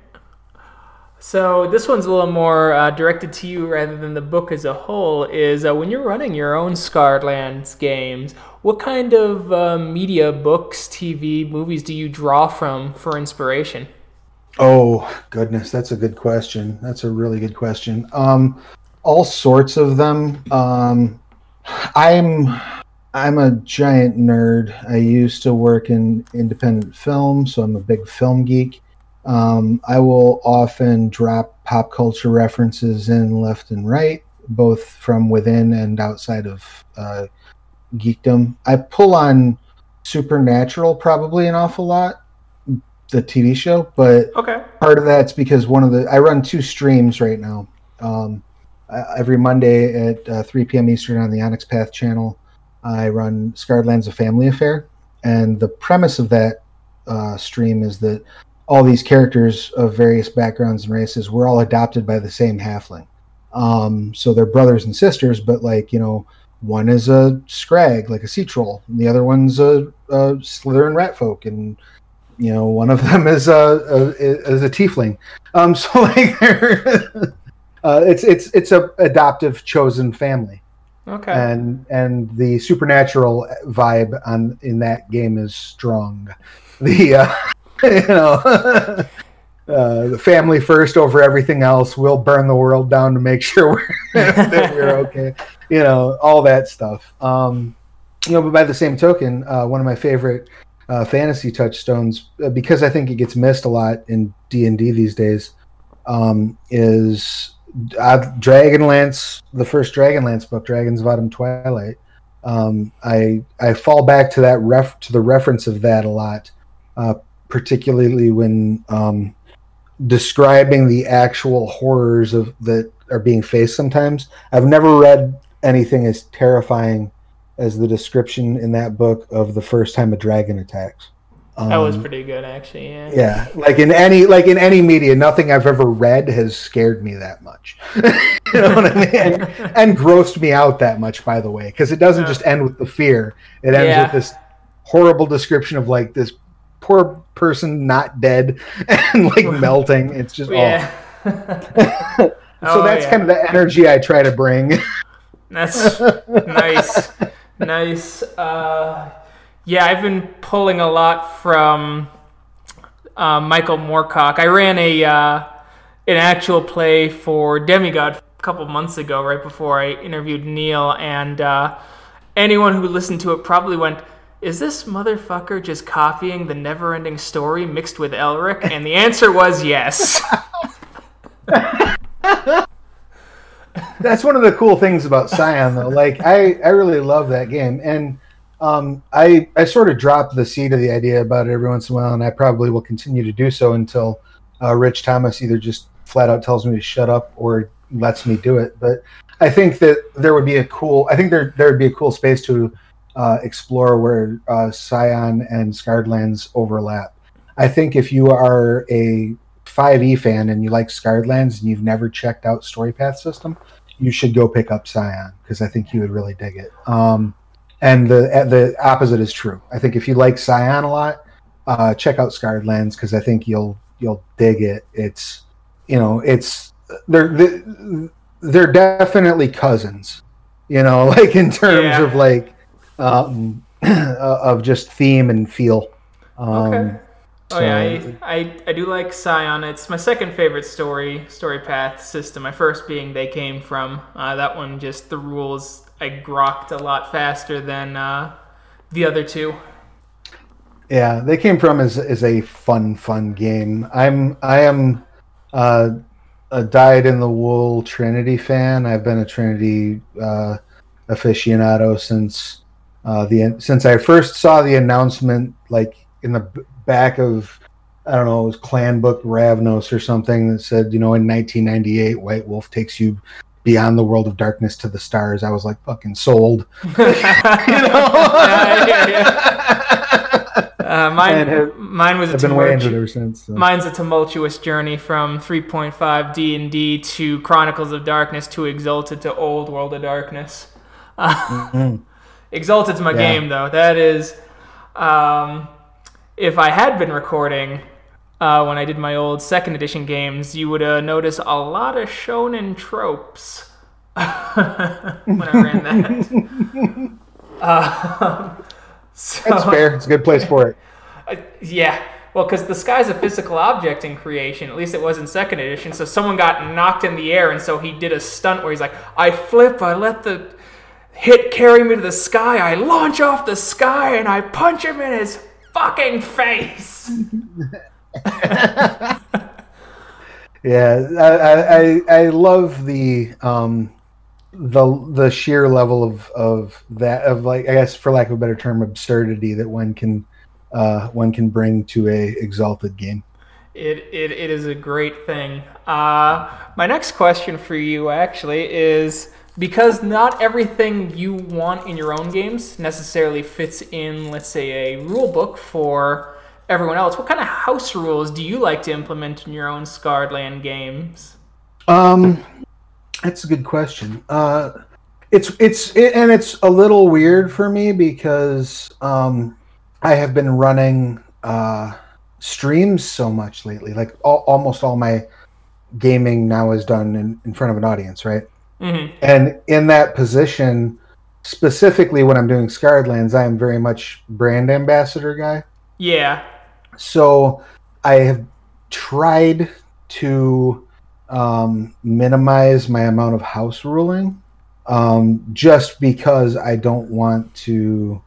So this one's a little more uh, directed to you rather than the book as a whole. Is uh, when you're running your own Scarred Lands games, what kind of uh, media, books, TV, movies do you draw from for inspiration? Oh goodness, that's a good question. That's a really good question. Um, all sorts of them. Um, I'm I'm a giant nerd. I used to work in independent film, so I'm a big film geek. Um, I will often drop pop culture references in left and right, both from within and outside of uh, geekdom. I pull on Supernatural probably an awful lot, the TV show, but okay. part of that's because one of the I run two streams right now. Um, every Monday at uh, 3 p.m. Eastern on the Onyx Path channel. I run Scarred Lands a Family Affair, and the premise of that uh, stream is that all these characters of various backgrounds and races were all adopted by the same halfling. Um, so they're brothers and sisters, but like you know, one is a scrag, like a sea troll, and the other one's a, a Slitheren rat folk, and you know, one of them is a, a is a tiefling. Um, so like, uh, it's it's it's a adoptive chosen family. Okay. And and the supernatural vibe on in that game is strong. The uh, you know uh, the family first over everything else. We'll burn the world down to make sure we're, that we're okay. You know all that stuff. Um, you know, but by the same token, uh, one of my favorite uh, fantasy touchstones, uh, because I think it gets missed a lot in D and D these days, um, is Dragonlance, the first Dragonlance book, Dragons of Autumn Twilight. Um, I I fall back to that ref to the reference of that a lot, uh, particularly when um, describing the actual horrors of that are being faced. Sometimes I've never read anything as terrifying as the description in that book of the first time a dragon attacks. Um, that was pretty good, actually. Yeah. Yeah, like in any like in any media, nothing I've ever read has scared me that much. you know what I mean? And, and, grossed me out that much, by the way, because it doesn't just end with the fear; it ends yeah. with this horrible description of like this poor person not dead and like melting. It's just yeah. so oh, that's kind of the energy I try to bring. That's nice, nice. Uh, yeah, I've been pulling a lot from uh, Michael Moorcock. I ran a uh, an actual play for Demigod a couple months ago, right before I interviewed Neil, and uh, anyone who listened to it probably went, "Is this motherfucker just copying the Neverending Story mixed with Elric?" And the answer was yes. That's one of the cool things about Scion, though. Like, I I really love that game, and um, I I sort of dropped the seed of the idea about it every once in a while, and I probably will continue to do so until uh, Rich Thomas either just flat out tells me to shut up or lets me do it. But I think that there would be a cool. I think there there would be a cool space to uh, explore where uh, Scion and Scarred Lands overlap. I think if you are a 5e fan and you like Scarred Lands and you've never checked out Story Path System, you should go pick up Scion because I think you would really dig it. Um, and the the opposite is true. I think if you like Scion a lot, uh, check out Scarred Lands because I think you'll you'll dig it. It's you know it's they're they're definitely cousins. You know, like in terms yeah. of like um, of just theme and feel. Um, okay. Oh so, yeah, I, I, I do like Scion. It's my second favorite story story path system. My first being They Came From. Uh, that one just the rules I grokked a lot faster than uh, the other two. Yeah, They Came From is is a fun fun game. I'm I am uh, a dyed in the wool Trinity fan. I've been a Trinity uh, aficionado since uh, the since I first saw the announcement like in the back of I don't know, it was Clan Book Ravnos or something that said, you know, in 1998, White Wolf takes you beyond the world of darkness to the stars. I was like fucking sold. you know? yeah, yeah, yeah. Uh, mine, have, mine was a been way into ever since. So. Mine's a tumultuous journey from 3.5 D and D to Chronicles of Darkness to Exalted to Old World of Darkness. mm-hmm. Exalted's my yeah. game though. That is. Um, if I had been recording uh, when I did my old second edition games, you would uh, notice a lot of shonen tropes when I ran that. uh, so, That's fair. It's a good place for it. Uh, yeah. Well, because the sky's a physical object in creation, at least it was in second edition. So someone got knocked in the air, and so he did a stunt where he's like, I flip, I let the hit carry me to the sky, I launch off the sky, and I punch him in his fucking face. Yeah, I, I I love the um the the sheer level of of that of like I guess for lack of a better term absurdity that one can uh one can bring to a exalted game. It, it, it is a great thing. Uh, my next question for you actually is because not everything you want in your own games necessarily fits in, let's say, a rule book for everyone else. What kind of house rules do you like to implement in your own Scarred Land games? Um, that's a good question. Uh, it's it's it, and it's a little weird for me because um, I have been running uh, streams so much lately. Like all, almost all my gaming now is done in, in front of an audience, right? Mm-hmm. And in that position, specifically when I'm doing Scarred Lands, I am very much brand ambassador guy. Yeah. So I have tried to um, minimize my amount of house ruling um, just because I don't want to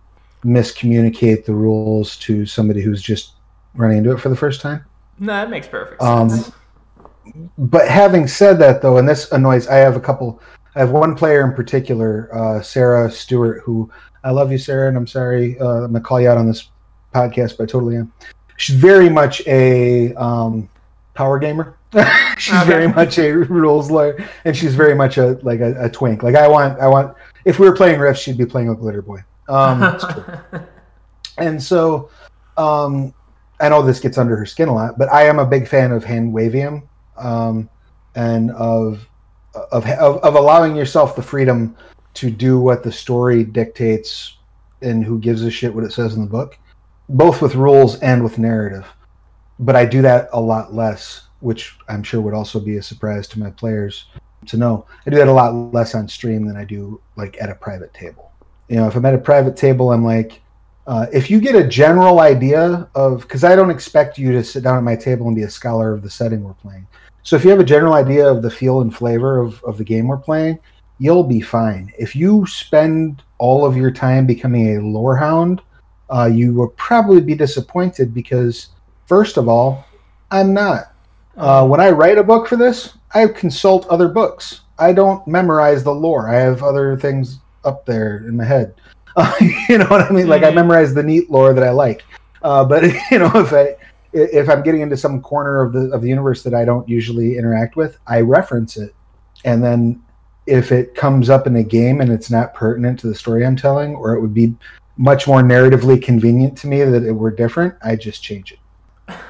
miscommunicate the rules to somebody who's just running into it for the first time. No, that makes perfect um, sense. Um, but having said that, though, and this annoys, I have a couple. I have one player in particular, uh, Sarah Stewart, who I love you, Sarah, and I'm sorry uh, I'm gonna call you out on this podcast, but I totally am. She's very much a um, power gamer. she's Okay. very much a rules lawyer, and she's very much a like a, a twink. Like I want, I want. If we were playing Rift, she'd be playing a glitter boy. Um, and so um, I know this gets under her skin a lot, but I am a big fan of hand wavium um, and of, of of of allowing yourself the freedom to do what the story dictates and who gives a shit what it says in the book, both with rules and with narrative. But I do that a lot less, which I'm sure would also be a surprise to my players to know. I do that a lot less on stream than I do like at a private table. You know, if I'm at a private table, I'm like, uh, if you get a general idea of, because I don't expect you to sit down at my table and be a scholar of the setting we're playing. So if you have a general idea of the feel and flavor of, of the game we're playing, you'll be fine. If you spend all of your time becoming a lore hound, uh, you will probably be disappointed because, first of all, I'm not. Uh, when I write a book for this, I consult other books. I don't memorize the lore. I have other things up there in my head. Uh, you know what I mean? Like I Mhm. memorize the neat lore that I like. Uh, but you know, if I if I'm getting into some corner of the of the universe that I don't usually interact with, I reference it, and then if it comes up in a game and it's not pertinent to the story I'm telling, or it would be much more narratively convenient to me that it were different, I just change it.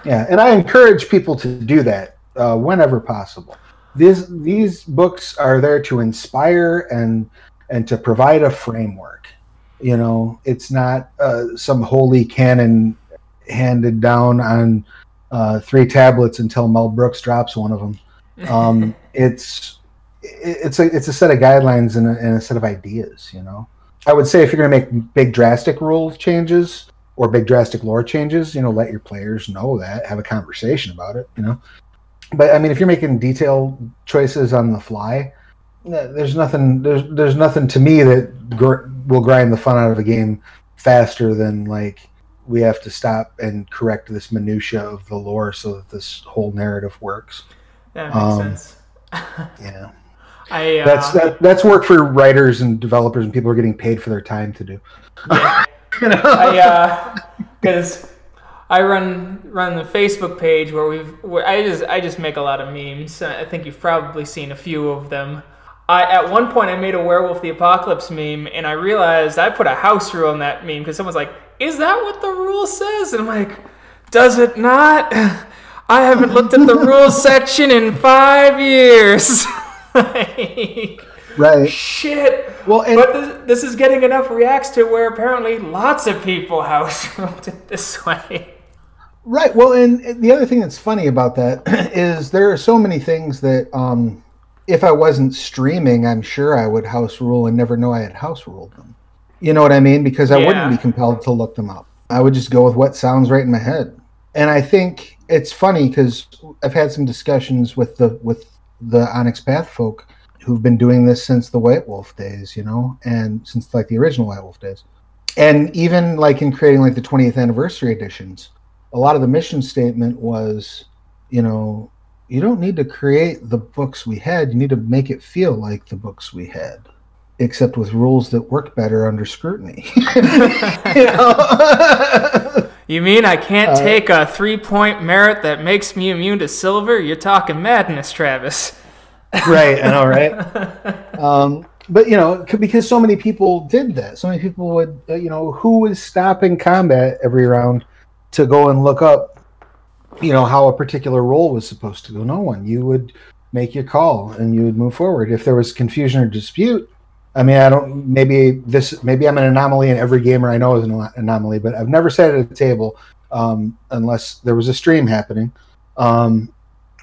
Yeah, and I encourage people to do that uh, whenever possible. These these books are there to inspire and and to provide a framework. You know, it's not uh, some holy canon handed down on uh, three tablets until Mel Brooks drops one of them. Um, it's it's a it's a set of guidelines and a, and a set of ideas. You know, I would say if you're going to make big drastic rule changes or big drastic lore changes, you know, let your players know that, have a conversation about it. You know, but I mean, if you're making detailed choices on the fly, there's nothing there's there's nothing to me that gr- will grind the fun out of a game faster than like we have to stop and correct this minutia of the lore so that this whole narrative works. that makes um, sense. Yeah. I uh, That's that, that's work for writers and developers and people who are getting paid for their time to do. yeah. You know? I uh, because I run run the Facebook page where we've where I just I just make a lot of memes. I think you've probably seen a few of them. I at one point I made a werewolf the apocalypse meme and I realized I put a house rule in that meme because someone's like, "Is that what the rule says?" And I'm like, "Does it not?" I haven't looked at the rules section in five years. Like, right. Shit. Well, and But this, this is getting enough reacts to where apparently lots of people house ruled it this way. Right. Well, and the other thing that's funny about that is there are so many things that, um, if I wasn't streaming, I'm sure I would house rule and never know I had house ruled them. You know what I mean? Because I Yeah. wouldn't be compelled to look them up. I would just go with what sounds right in my head. And I think it's funny because I've had some discussions with the with the Onyx Path folk who've been doing this since the White Wolf days, you know, and since like the original White Wolf days. And even like in creating like the 20th anniversary editions, a lot of the mission statement was, you know, you don't need to create the books we had. You need to make it feel like the books we had, except with rules that work better under scrutiny. you know? You mean I can't Uh, take a three point merit that makes me immune to silver? You're talking madness, Travis. right, I know, right? Um, but you know, because so many people did that, so many people would, uh, you know, who was stopping combat every round to go and look up, you know, how a particular role was supposed to go? No one. You would make your call and you would move forward. If there was confusion or dispute, I mean, I don't. Maybe this. Maybe I'm an anomaly, and every gamer I know is an anomaly. But I've never sat at a table um, unless there was a stream happening um,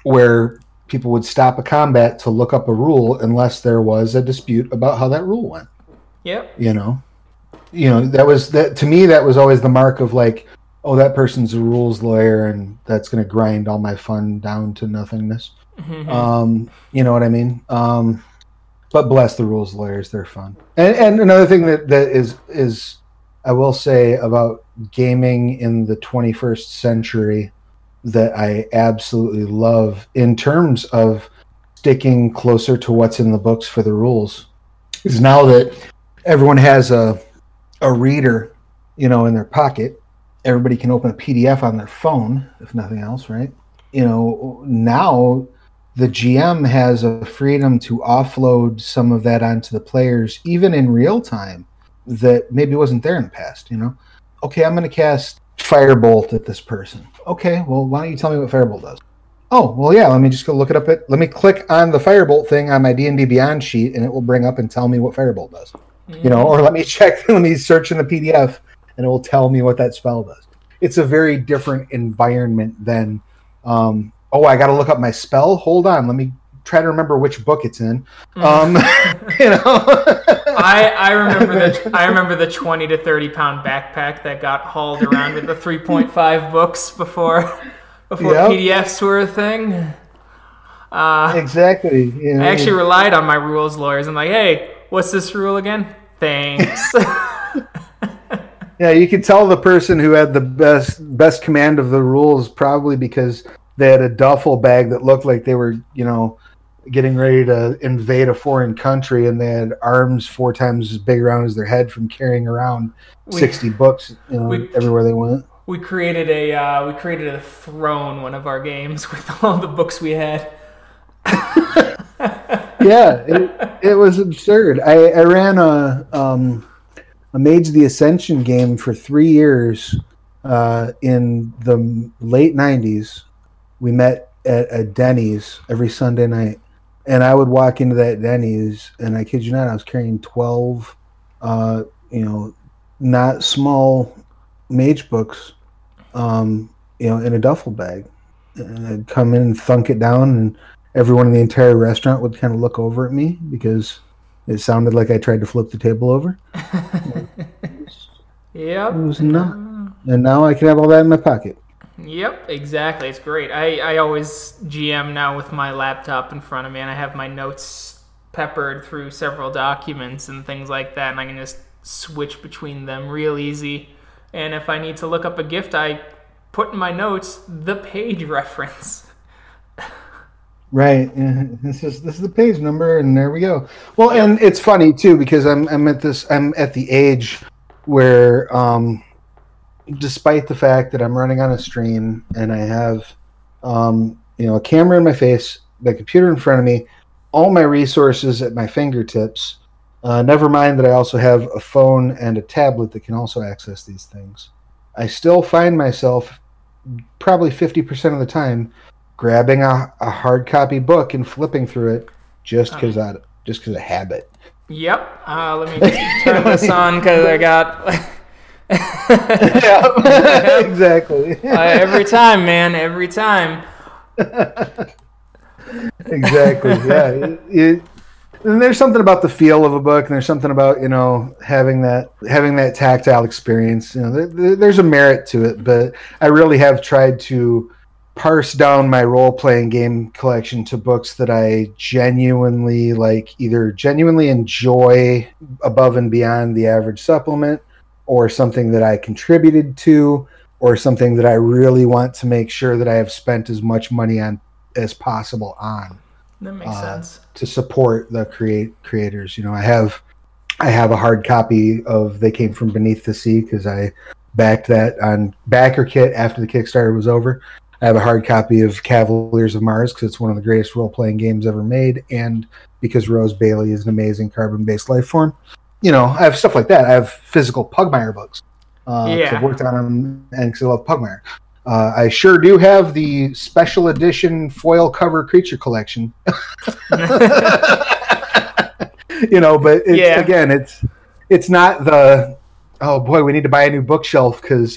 where people would stop a combat to look up a rule unless there was a dispute about how that rule went. Yep. You know, you know that was that to me. That was always the mark of like, oh, that person's a rules lawyer, and that's going to grind all my fun down to nothingness. Mhm. Um, you know what I mean? Um, but bless the rules lawyers; they're fun. And, and another thing that, that is is I will say about gaming in the 21st century that I absolutely love in terms of sticking closer to what's in the books for the rules is now that everyone has a a reader, you know, in their pocket everybody can open a PDF on their phone, if nothing else, right? You know, now the GM has a freedom to offload some of that onto the players, even in real time, that maybe wasn't there in the past. You know, okay, I'm going to cast Firebolt at this person. Okay, well, why don't you tell me what Firebolt does? Oh, well, yeah. Let me just go look it up. At let me click on the Firebolt thing on my D and D Beyond sheet, and it will bring up and tell me what Firebolt does. Mm-hmm. You know, or let me check. Let me search in the PDF, and it will tell me what that spell does. It's a very different environment than, um, oh, I got to look up my spell. Hold on, let me try to remember which book it's in. Mm. Um, you know, I I remember the I remember the twenty to thirty pound backpack that got hauled around with the three point five books before before yep. PDFs were a thing. Uh, exactly. You know, I actually relied on my rules lawyers. I'm like, hey, what's this rule again? Thanks. yeah, you could tell the person who had the best best command of the rules probably because they had a duffel bag that looked like they were, you know, getting ready to invade a foreign country and they had arms four times as big around as their head from carrying around we, 60 books you know, we, everywhere they went we created a uh, we created a throne one of our games with all the books we had. yeah, it, it was absurd. I, I ran a um, a Mage the Ascension game for three years uh, in the late '90s. We met at a Denny's every Sunday night, and I would walk into that Denny's, and I kid you not, I was carrying twelve, uh, you know, not small mage books um, you know, in a duffel bag. And I'd come in and thunk it down, and everyone in the entire restaurant would kind of look over at me because it sounded like I tried to flip the table over. yep. It was not. And now I can have all that in my pocket. Yep, exactly. It's great. I, I always GM now with my laptop in front of me, and I have my notes peppered through several documents and things like that, and I can just switch between them real easy. And if I need to look up a gift, I put in my notes the page reference. right. This is this is the page number, and there we go. Well, and it's funny too because I'm I'm at this I'm at the age where, um, despite the fact that I'm running on a stream and I have, um, you know, a camera in my face, the computer in front of me, all my resources at my fingertips uh, never mind that I also have a phone and a tablet that can also access these things. I still find myself probably 50% of the time grabbing a, a hard copy book and flipping through it just because I just because of habit. Yep. Uh, let me turn this on because I got. Yeah, exactly. uh, every time, man. Every time. exactly. Yeah. It, it, and there's something about the feel of a book and there's something about you know having that having that tactile experience you know there, there's a merit to it but i really have tried to parse down my role-playing game collection to books that i genuinely like either genuinely enjoy above and beyond the average supplement or something that i contributed to or something that i really want to make sure that i have spent as much money on as possible on that makes uh, sense. To support the create creators, you know, I have I have a hard copy of They Came from Beneath the Sea because I backed that on BackerKit after the Kickstarter was over. I have a hard copy of Cavaliers of Mars because it's one of the greatest role playing games ever made, and because Rose Bailey is an amazing carbon based life form. You know, I have stuff like that. I have physical Pugmire books. Uh, yeah. I've worked on them and because I love Pugmire. Uh, I sure do have the special edition foil cover creature collection. you know, but it's, yeah. again, it's it's not the oh boy, we need to buy a new bookshelf because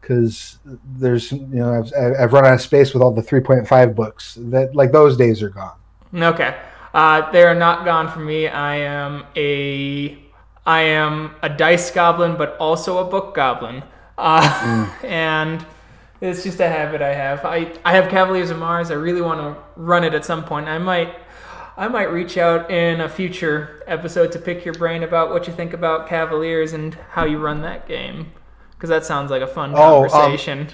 because uh, there's you know I've, I've run out of space with all the 3.5 books that like those days are gone. Okay, uh, they are not gone for me. I am a I am a dice goblin, but also a book goblin, uh, mm. and it's just a habit I have. I, I have Cavaliers of Mars. I really want to run it at some point. I might I might reach out in a future episode to pick your brain about what you think about Cavaliers and how you run that game because that sounds like a fun oh, conversation. Um,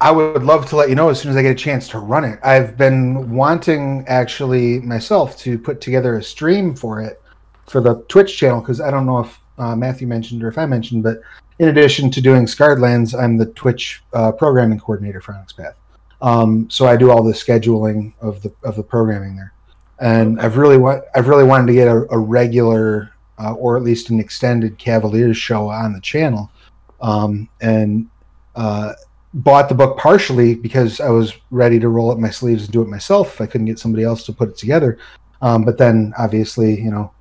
I would love to let you know as soon as I get a chance to run it. I've been wanting actually myself to put together a stream for it for the Twitch channel because I don't know if uh, Matthew mentioned or if I mentioned, but in addition to doing Scarred Lands, I'm the Twitch uh, programming coordinator for Onyx Path. Um, so I do all the scheduling of the of the programming there, and I've really wa- I've really wanted to get a, a regular uh, or at least an extended Cavaliers show on the channel, um, and uh, bought the book partially because I was ready to roll up my sleeves and do it myself if I couldn't get somebody else to put it together. Um, but then obviously, you know,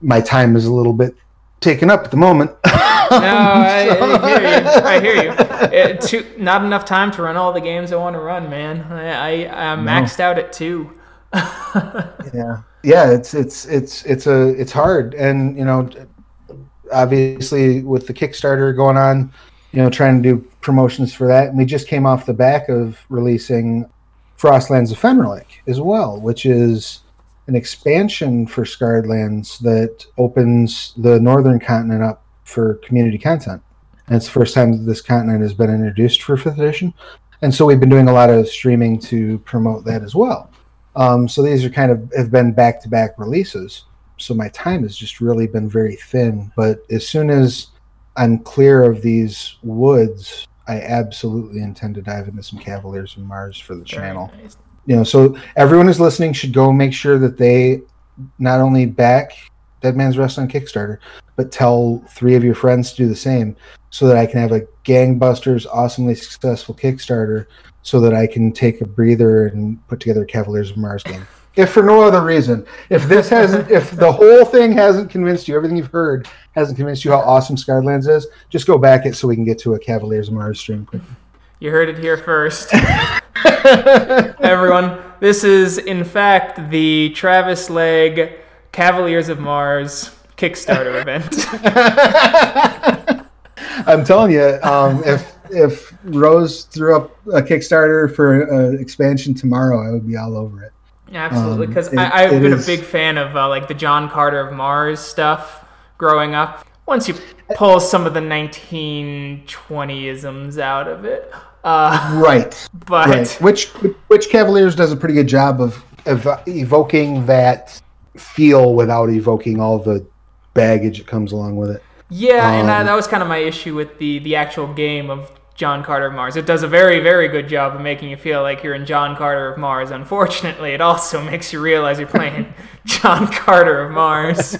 my time is a little bit taken up at the moment. no, I, I, hear you. I hear you. It, too, not enough time to run all the games I want to run, man. I, I am maxed no. out at two. yeah, yeah. It's it's it's it's a it's hard, and you know, obviously with the Kickstarter going on, you know, trying to do promotions for that, and we just came off the back of releasing Frostlands Fenrilik as well, which is an expansion for Scarred Lands that opens the northern continent up for community content. And it's the first time that this continent has been introduced for fifth edition. And so we've been doing a lot of streaming to promote that as well. Um, so these are kind of have been back to back releases. So my time has just really been very thin. But as soon as I'm clear of these woods, I absolutely intend to dive into some Cavaliers of Mars for the very channel. Nice you know, so everyone who's listening should go make sure that they not only back Dead Man's Rust on Kickstarter, but tell three of your friends to do the same so that I can have a gangbusters, awesomely successful Kickstarter so that I can take a breather and put together a Cavaliers of Mars game. If for no other reason, if this hasn't, if the whole thing hasn't convinced you, everything you've heard hasn't convinced you how awesome Scarred Lands is, just go back it so we can get to a Cavaliers of Mars stream quickly. You heard it here first. Everyone, this is in fact the Travis Legge Cavaliers of Mars Kickstarter event. I'm telling you, um, if if Rose threw up a Kickstarter for an expansion tomorrow, I would be all over it. Absolutely, because um, I've been is... a big fan of uh, like the John Carter of Mars stuff growing up. Once you pull some of the 1920isms out of it, uh, right. But right. which which Cavaliers does a pretty good job of, of evoking that feel without evoking all the baggage that comes along with it. Yeah, um, and that, that was kind of my issue with the the actual game of John Carter of Mars. It does a very, very good job of making you feel like you're in John Carter of Mars. Unfortunately, it also makes you realize you're playing John Carter of Mars.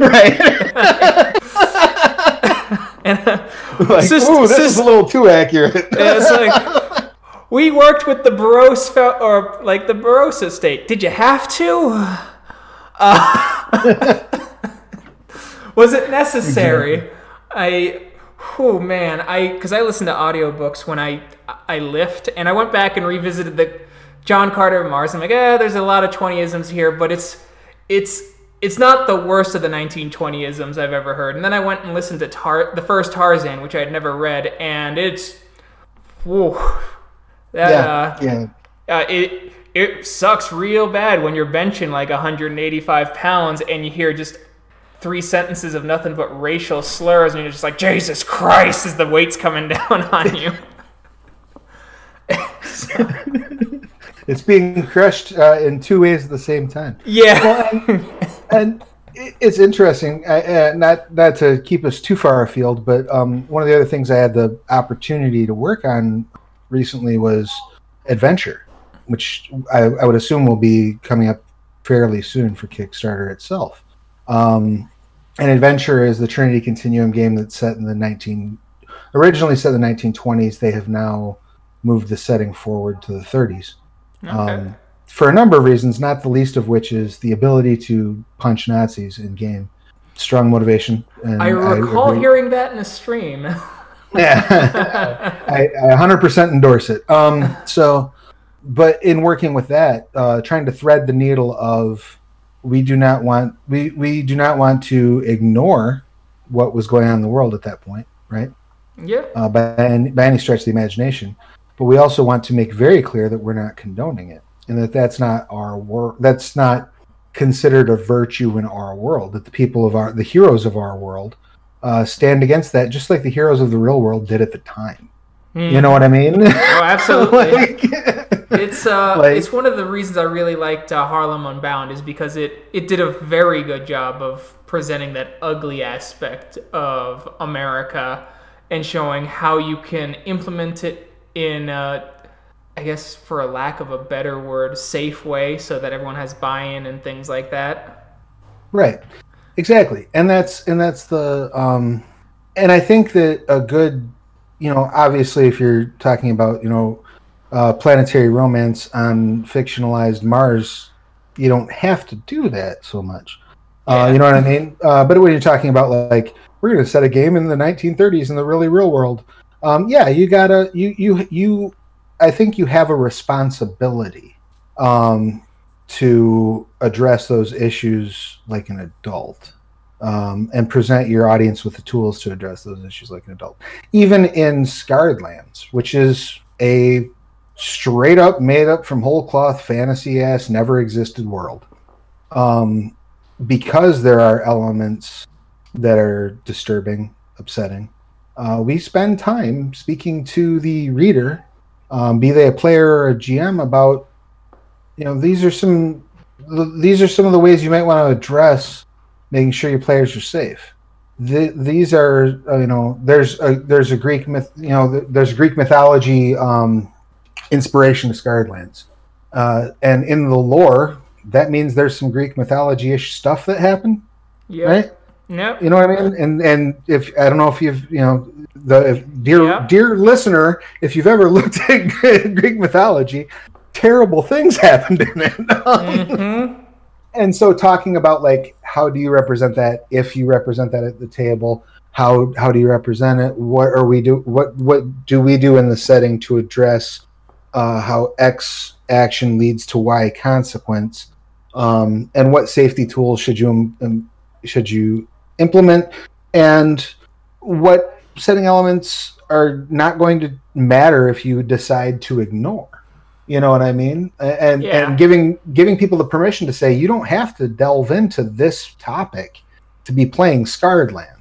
right. and uh, like, sis- ooh, this sis- is a little too accurate. it's like we worked with the Baros fe- or like the Burroughs estate. Did you have to? Uh, was it necessary? I oh man, I because I listen to audiobooks when I I lift, and I went back and revisited the John Carter of Mars. I'm like, eh, there's a lot of 20isms here, but it's it's it's not the worst of the 1920isms I've ever heard. And then I went and listened to Tar- the first Tarzan, which I had never read, and it's, whoa, that, yeah, uh, yeah. Uh, it it sucks real bad when you're benching like 185 pounds and you hear just three sentences of nothing but racial slurs, and you're just like, Jesus Christ, as the weight's coming down on you. it's being crushed uh, in two ways at the same time. Yeah, well, and, and, it's interesting. Uh, not not to keep us too far afield, but um, one of the other things I had the opportunity to work on recently was adventure, which I, I would assume will be coming up fairly soon for Kickstarter itself. Um, and adventure is the Trinity Continuum game that's set in the 19 originally set in the 1920s. They have now moved the setting forward to the 30s. Okay. Um, for a number of reasons, not the least of which is the ability to punch Nazis in game. Strong motivation. I recall I hearing that in a stream. yeah, I, I, 100% endorse it. Um, so, but in working with that, uh, trying to thread the needle of we do not want we we do not want to ignore what was going on in the world at that point, right? Yeah. Uh, by, by any stretch of the imagination but we also want to make very clear that we're not condoning it and that that's not our work that's not considered a virtue in our world that the people of our the heroes of our world uh, stand against that just like the heroes of the real world did at the time mm. you know what i mean oh absolutely like, it's uh, Like- it's one of the reasons I really liked uh, Harlem Unbound is because it it did a very good job of presenting that ugly aspect of America and showing how you can implement it in, uh, I guess, for a lack of a better word, safe way, so that everyone has buy-in and things like that. Right. Exactly. And that's and that's the um and I think that a good you know, obviously if you're talking about, you know, uh planetary romance on fictionalized Mars, you don't have to do that so much. Uh you know what I mean? Uh but when you're talking about like we're going to set a game in the 1930s in the really real world. Um yeah, you got to you you you I think you have a responsibility um to address those issues like an adult um, and present your audience with the tools to address those issues like an adult. Even in Scarred Lands, which is a straight up made up from whole cloth fantasy ass never existed world. Um, because there are elements that are disturbing, upsetting, uh, we spend time speaking to the reader, um, be they a player or a GM, about you know these are some these are some of the ways you might want to address making sure your players are safe. The, these are uh, you know there's a there's a Greek myth you know there's Greek mythology um, inspiration to Scarred Lands, uh, and in the lore that means there's some Greek mythology ish stuff that happened, Yeah. right? Yep. You know what I mean? And and if I don't know if you've you know the if, dear Yeah. dear listener, if you've ever looked at Greek mythology, terrible things happened in it. hmm and so talking about like how do you represent that if you represent that at the table how how do you represent it what are we do what what do we do in the setting to address uh, how x action leads to y consequence. Um, and what safety tools should you um, should you implement? And what setting elements are not going to matter if you decide to ignore? You know what i mean? And Yeah. and giving giving people the permission to say you don't have to delve into this topic to be playing scarred lands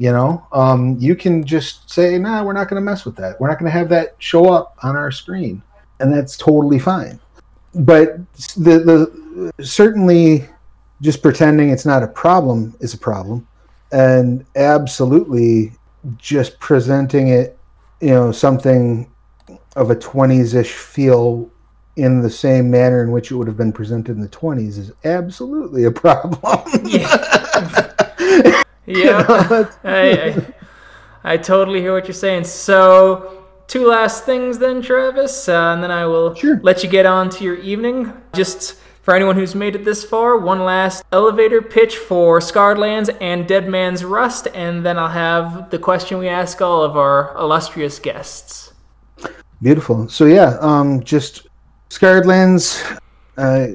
you know? Um, you can just say nah we're not going to mess with that. We're not going to have that show up on our screen. And that's totally fine. But the the certainly just pretending it's not a problem is a problem. And absolutely just presenting it you know something of a 20s-ish feel in the same manner in which it would have been presented in the 20s is absolutely a problem. Yeah. Yeah. I, I, I totally hear what you're saying. So, two last things then, Travis, uh, and then I will Sure. let you get on to your evening. Just for anyone who's made it this far, one last elevator pitch for Scarred Lands and Dead Man's Rust, and then I'll have the question we ask all of our illustrious guests. Beautiful. So yeah, um, just Scarred Lands. Uh,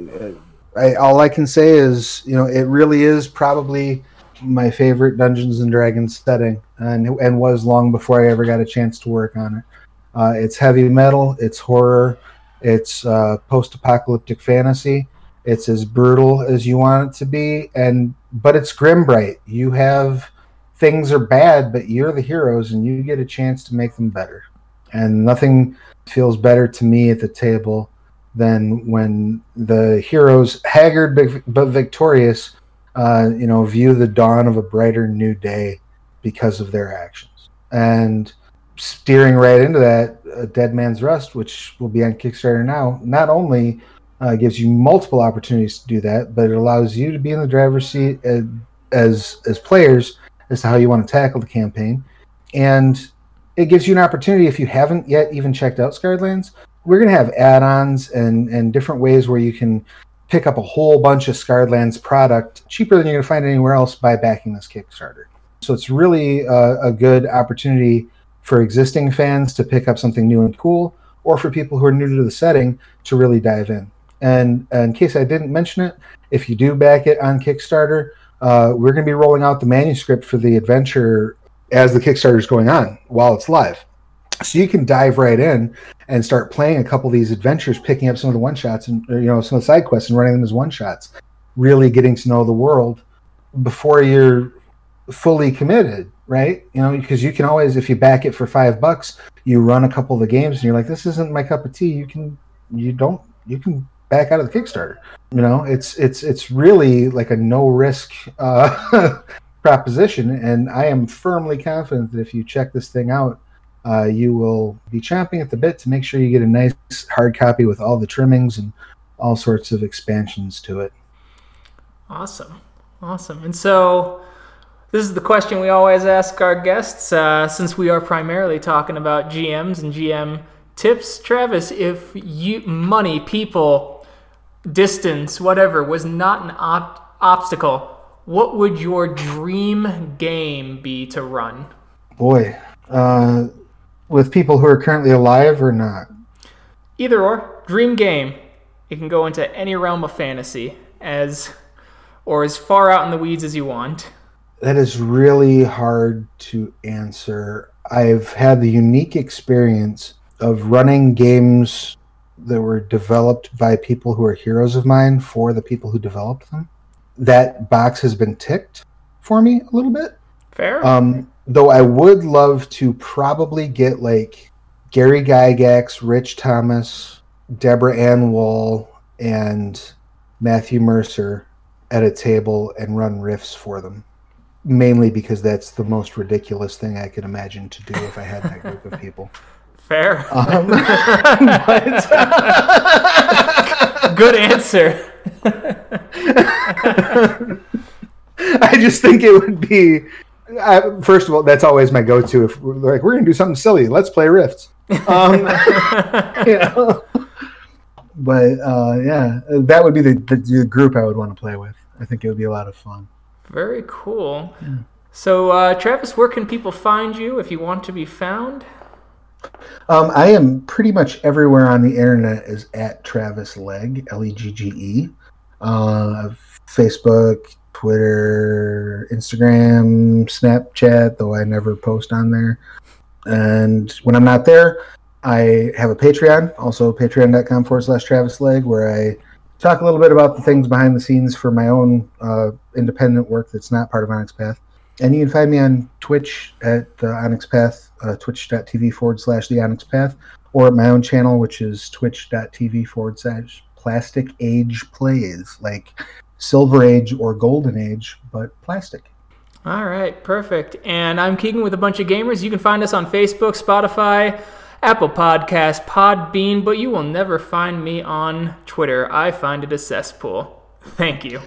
I, all I can say is, you know, it really is probably my favorite Dungeons and Dragons setting, and and was long before I ever got a chance to work on it. Uh, it's heavy metal, it's horror, it's uh, post-apocalyptic fantasy. It's as brutal as you want it to be, and but it's grim bright. You have things are bad, but you're the heroes, and you get a chance to make them better and nothing feels better to me at the table than when the heroes, haggard but- but victorious, uh, you know, view the dawn of a brighter new day because of their actions. And steering right into that, uh, Dead Man's Rust, which will be on Kickstarter now, not only uh, gives you multiple opportunities to do that, but it allows you to be in the driver's seat as as, as players as to how you want to tackle the campaign, and it gives you an opportunity if you haven't yet even checked out Scarred Lands. We're going to have add-ons and and different ways where you can pick up a whole bunch of Scarred Lands product cheaper than you're going to find anywhere else by backing this Kickstarter. So it's really a, a good opportunity for existing fans to pick up something new and cool, or for people who are new to the setting to really dive in. And, uh, in case I didn't mention it, if you do back it on Kickstarter, uh, we're going to be rolling out the manuscript for the adventure as the Kickstarter is going on while it's live. So you can dive right in and start playing a couple of these adventures, picking up some of the one shots and or, you know some of the side quests and running them as one shots, really getting to know the world before you're fully committed, right? You know, because you can always if you back it for five bucks, you run a couple of the games and you're like, this isn't my cup of tea. You can you don't you can back out of the Kickstarter. You know, it's it's it's really like a no risk uh, proposition, and I am firmly confident that if you check this thing out, uh, you will be chomping at the bit to make sure you get a nice hard copy with all the trimmings and all sorts of expansions to it. Awesome, awesome. And so, this is the question we always ask our guests, uh, since we are primarily talking about GMs and GM tips. Travis, if you money, people, distance, whatever was not an op- obstacle, what would your dream game be to run? Boy, uh, with people who are currently alive or not? Either or, dream game. It can go into any realm of fantasy, as or as far out in the weeds as you want. That is really hard to answer. I've had the unique experience of running games that were developed by people who are heroes of mine for the people who developed them. That box has been ticked for me a little bit. Fair. Um, though I would love to probably get like Gary Gygax, Rich Thomas, Deborah Ann Woll, and Matthew Mercer at a table and run Rifts for them. Mainly because that's the most ridiculous thing I could imagine to do if I had that group of people. Fair. Um, but, Good answer. I just think it would be. I, first of all, that's always my go-to. If we're like we're gonna do something silly, let's play Rifts. Um, you know? But uh, yeah, that would be the, the, the group I would want to play with. I think it would be a lot of fun. Very cool. So, uh, Travis, where can people find you if you want to be found? Um, I am pretty much everywhere on the internet is at Travis Legge, L E G G E. Uh, Facebook, Twitter, Instagram, Snapchat, though I never post on there. And when I'm not there, I have a Patreon, also patreon.com forward slash Travis Legge, where I talk a little bit about the things behind the scenes for my own uh, independent work that's not part of Onyx Path. And you can find me on Twitch at the Onyx Path, uh, twitch.tv forward slash the Onyx Path, or at my own channel, which is twitch.tv forward slash plastic age plays, like Silver Age or Golden Age, but plastic. All right, perfect. And I'm Keegan with a bunch of gamers. You can find us on Facebook, Spotify, Apple Podcast, Podbean, but you will never find me on Twitter. I find it a cesspool. Thank you.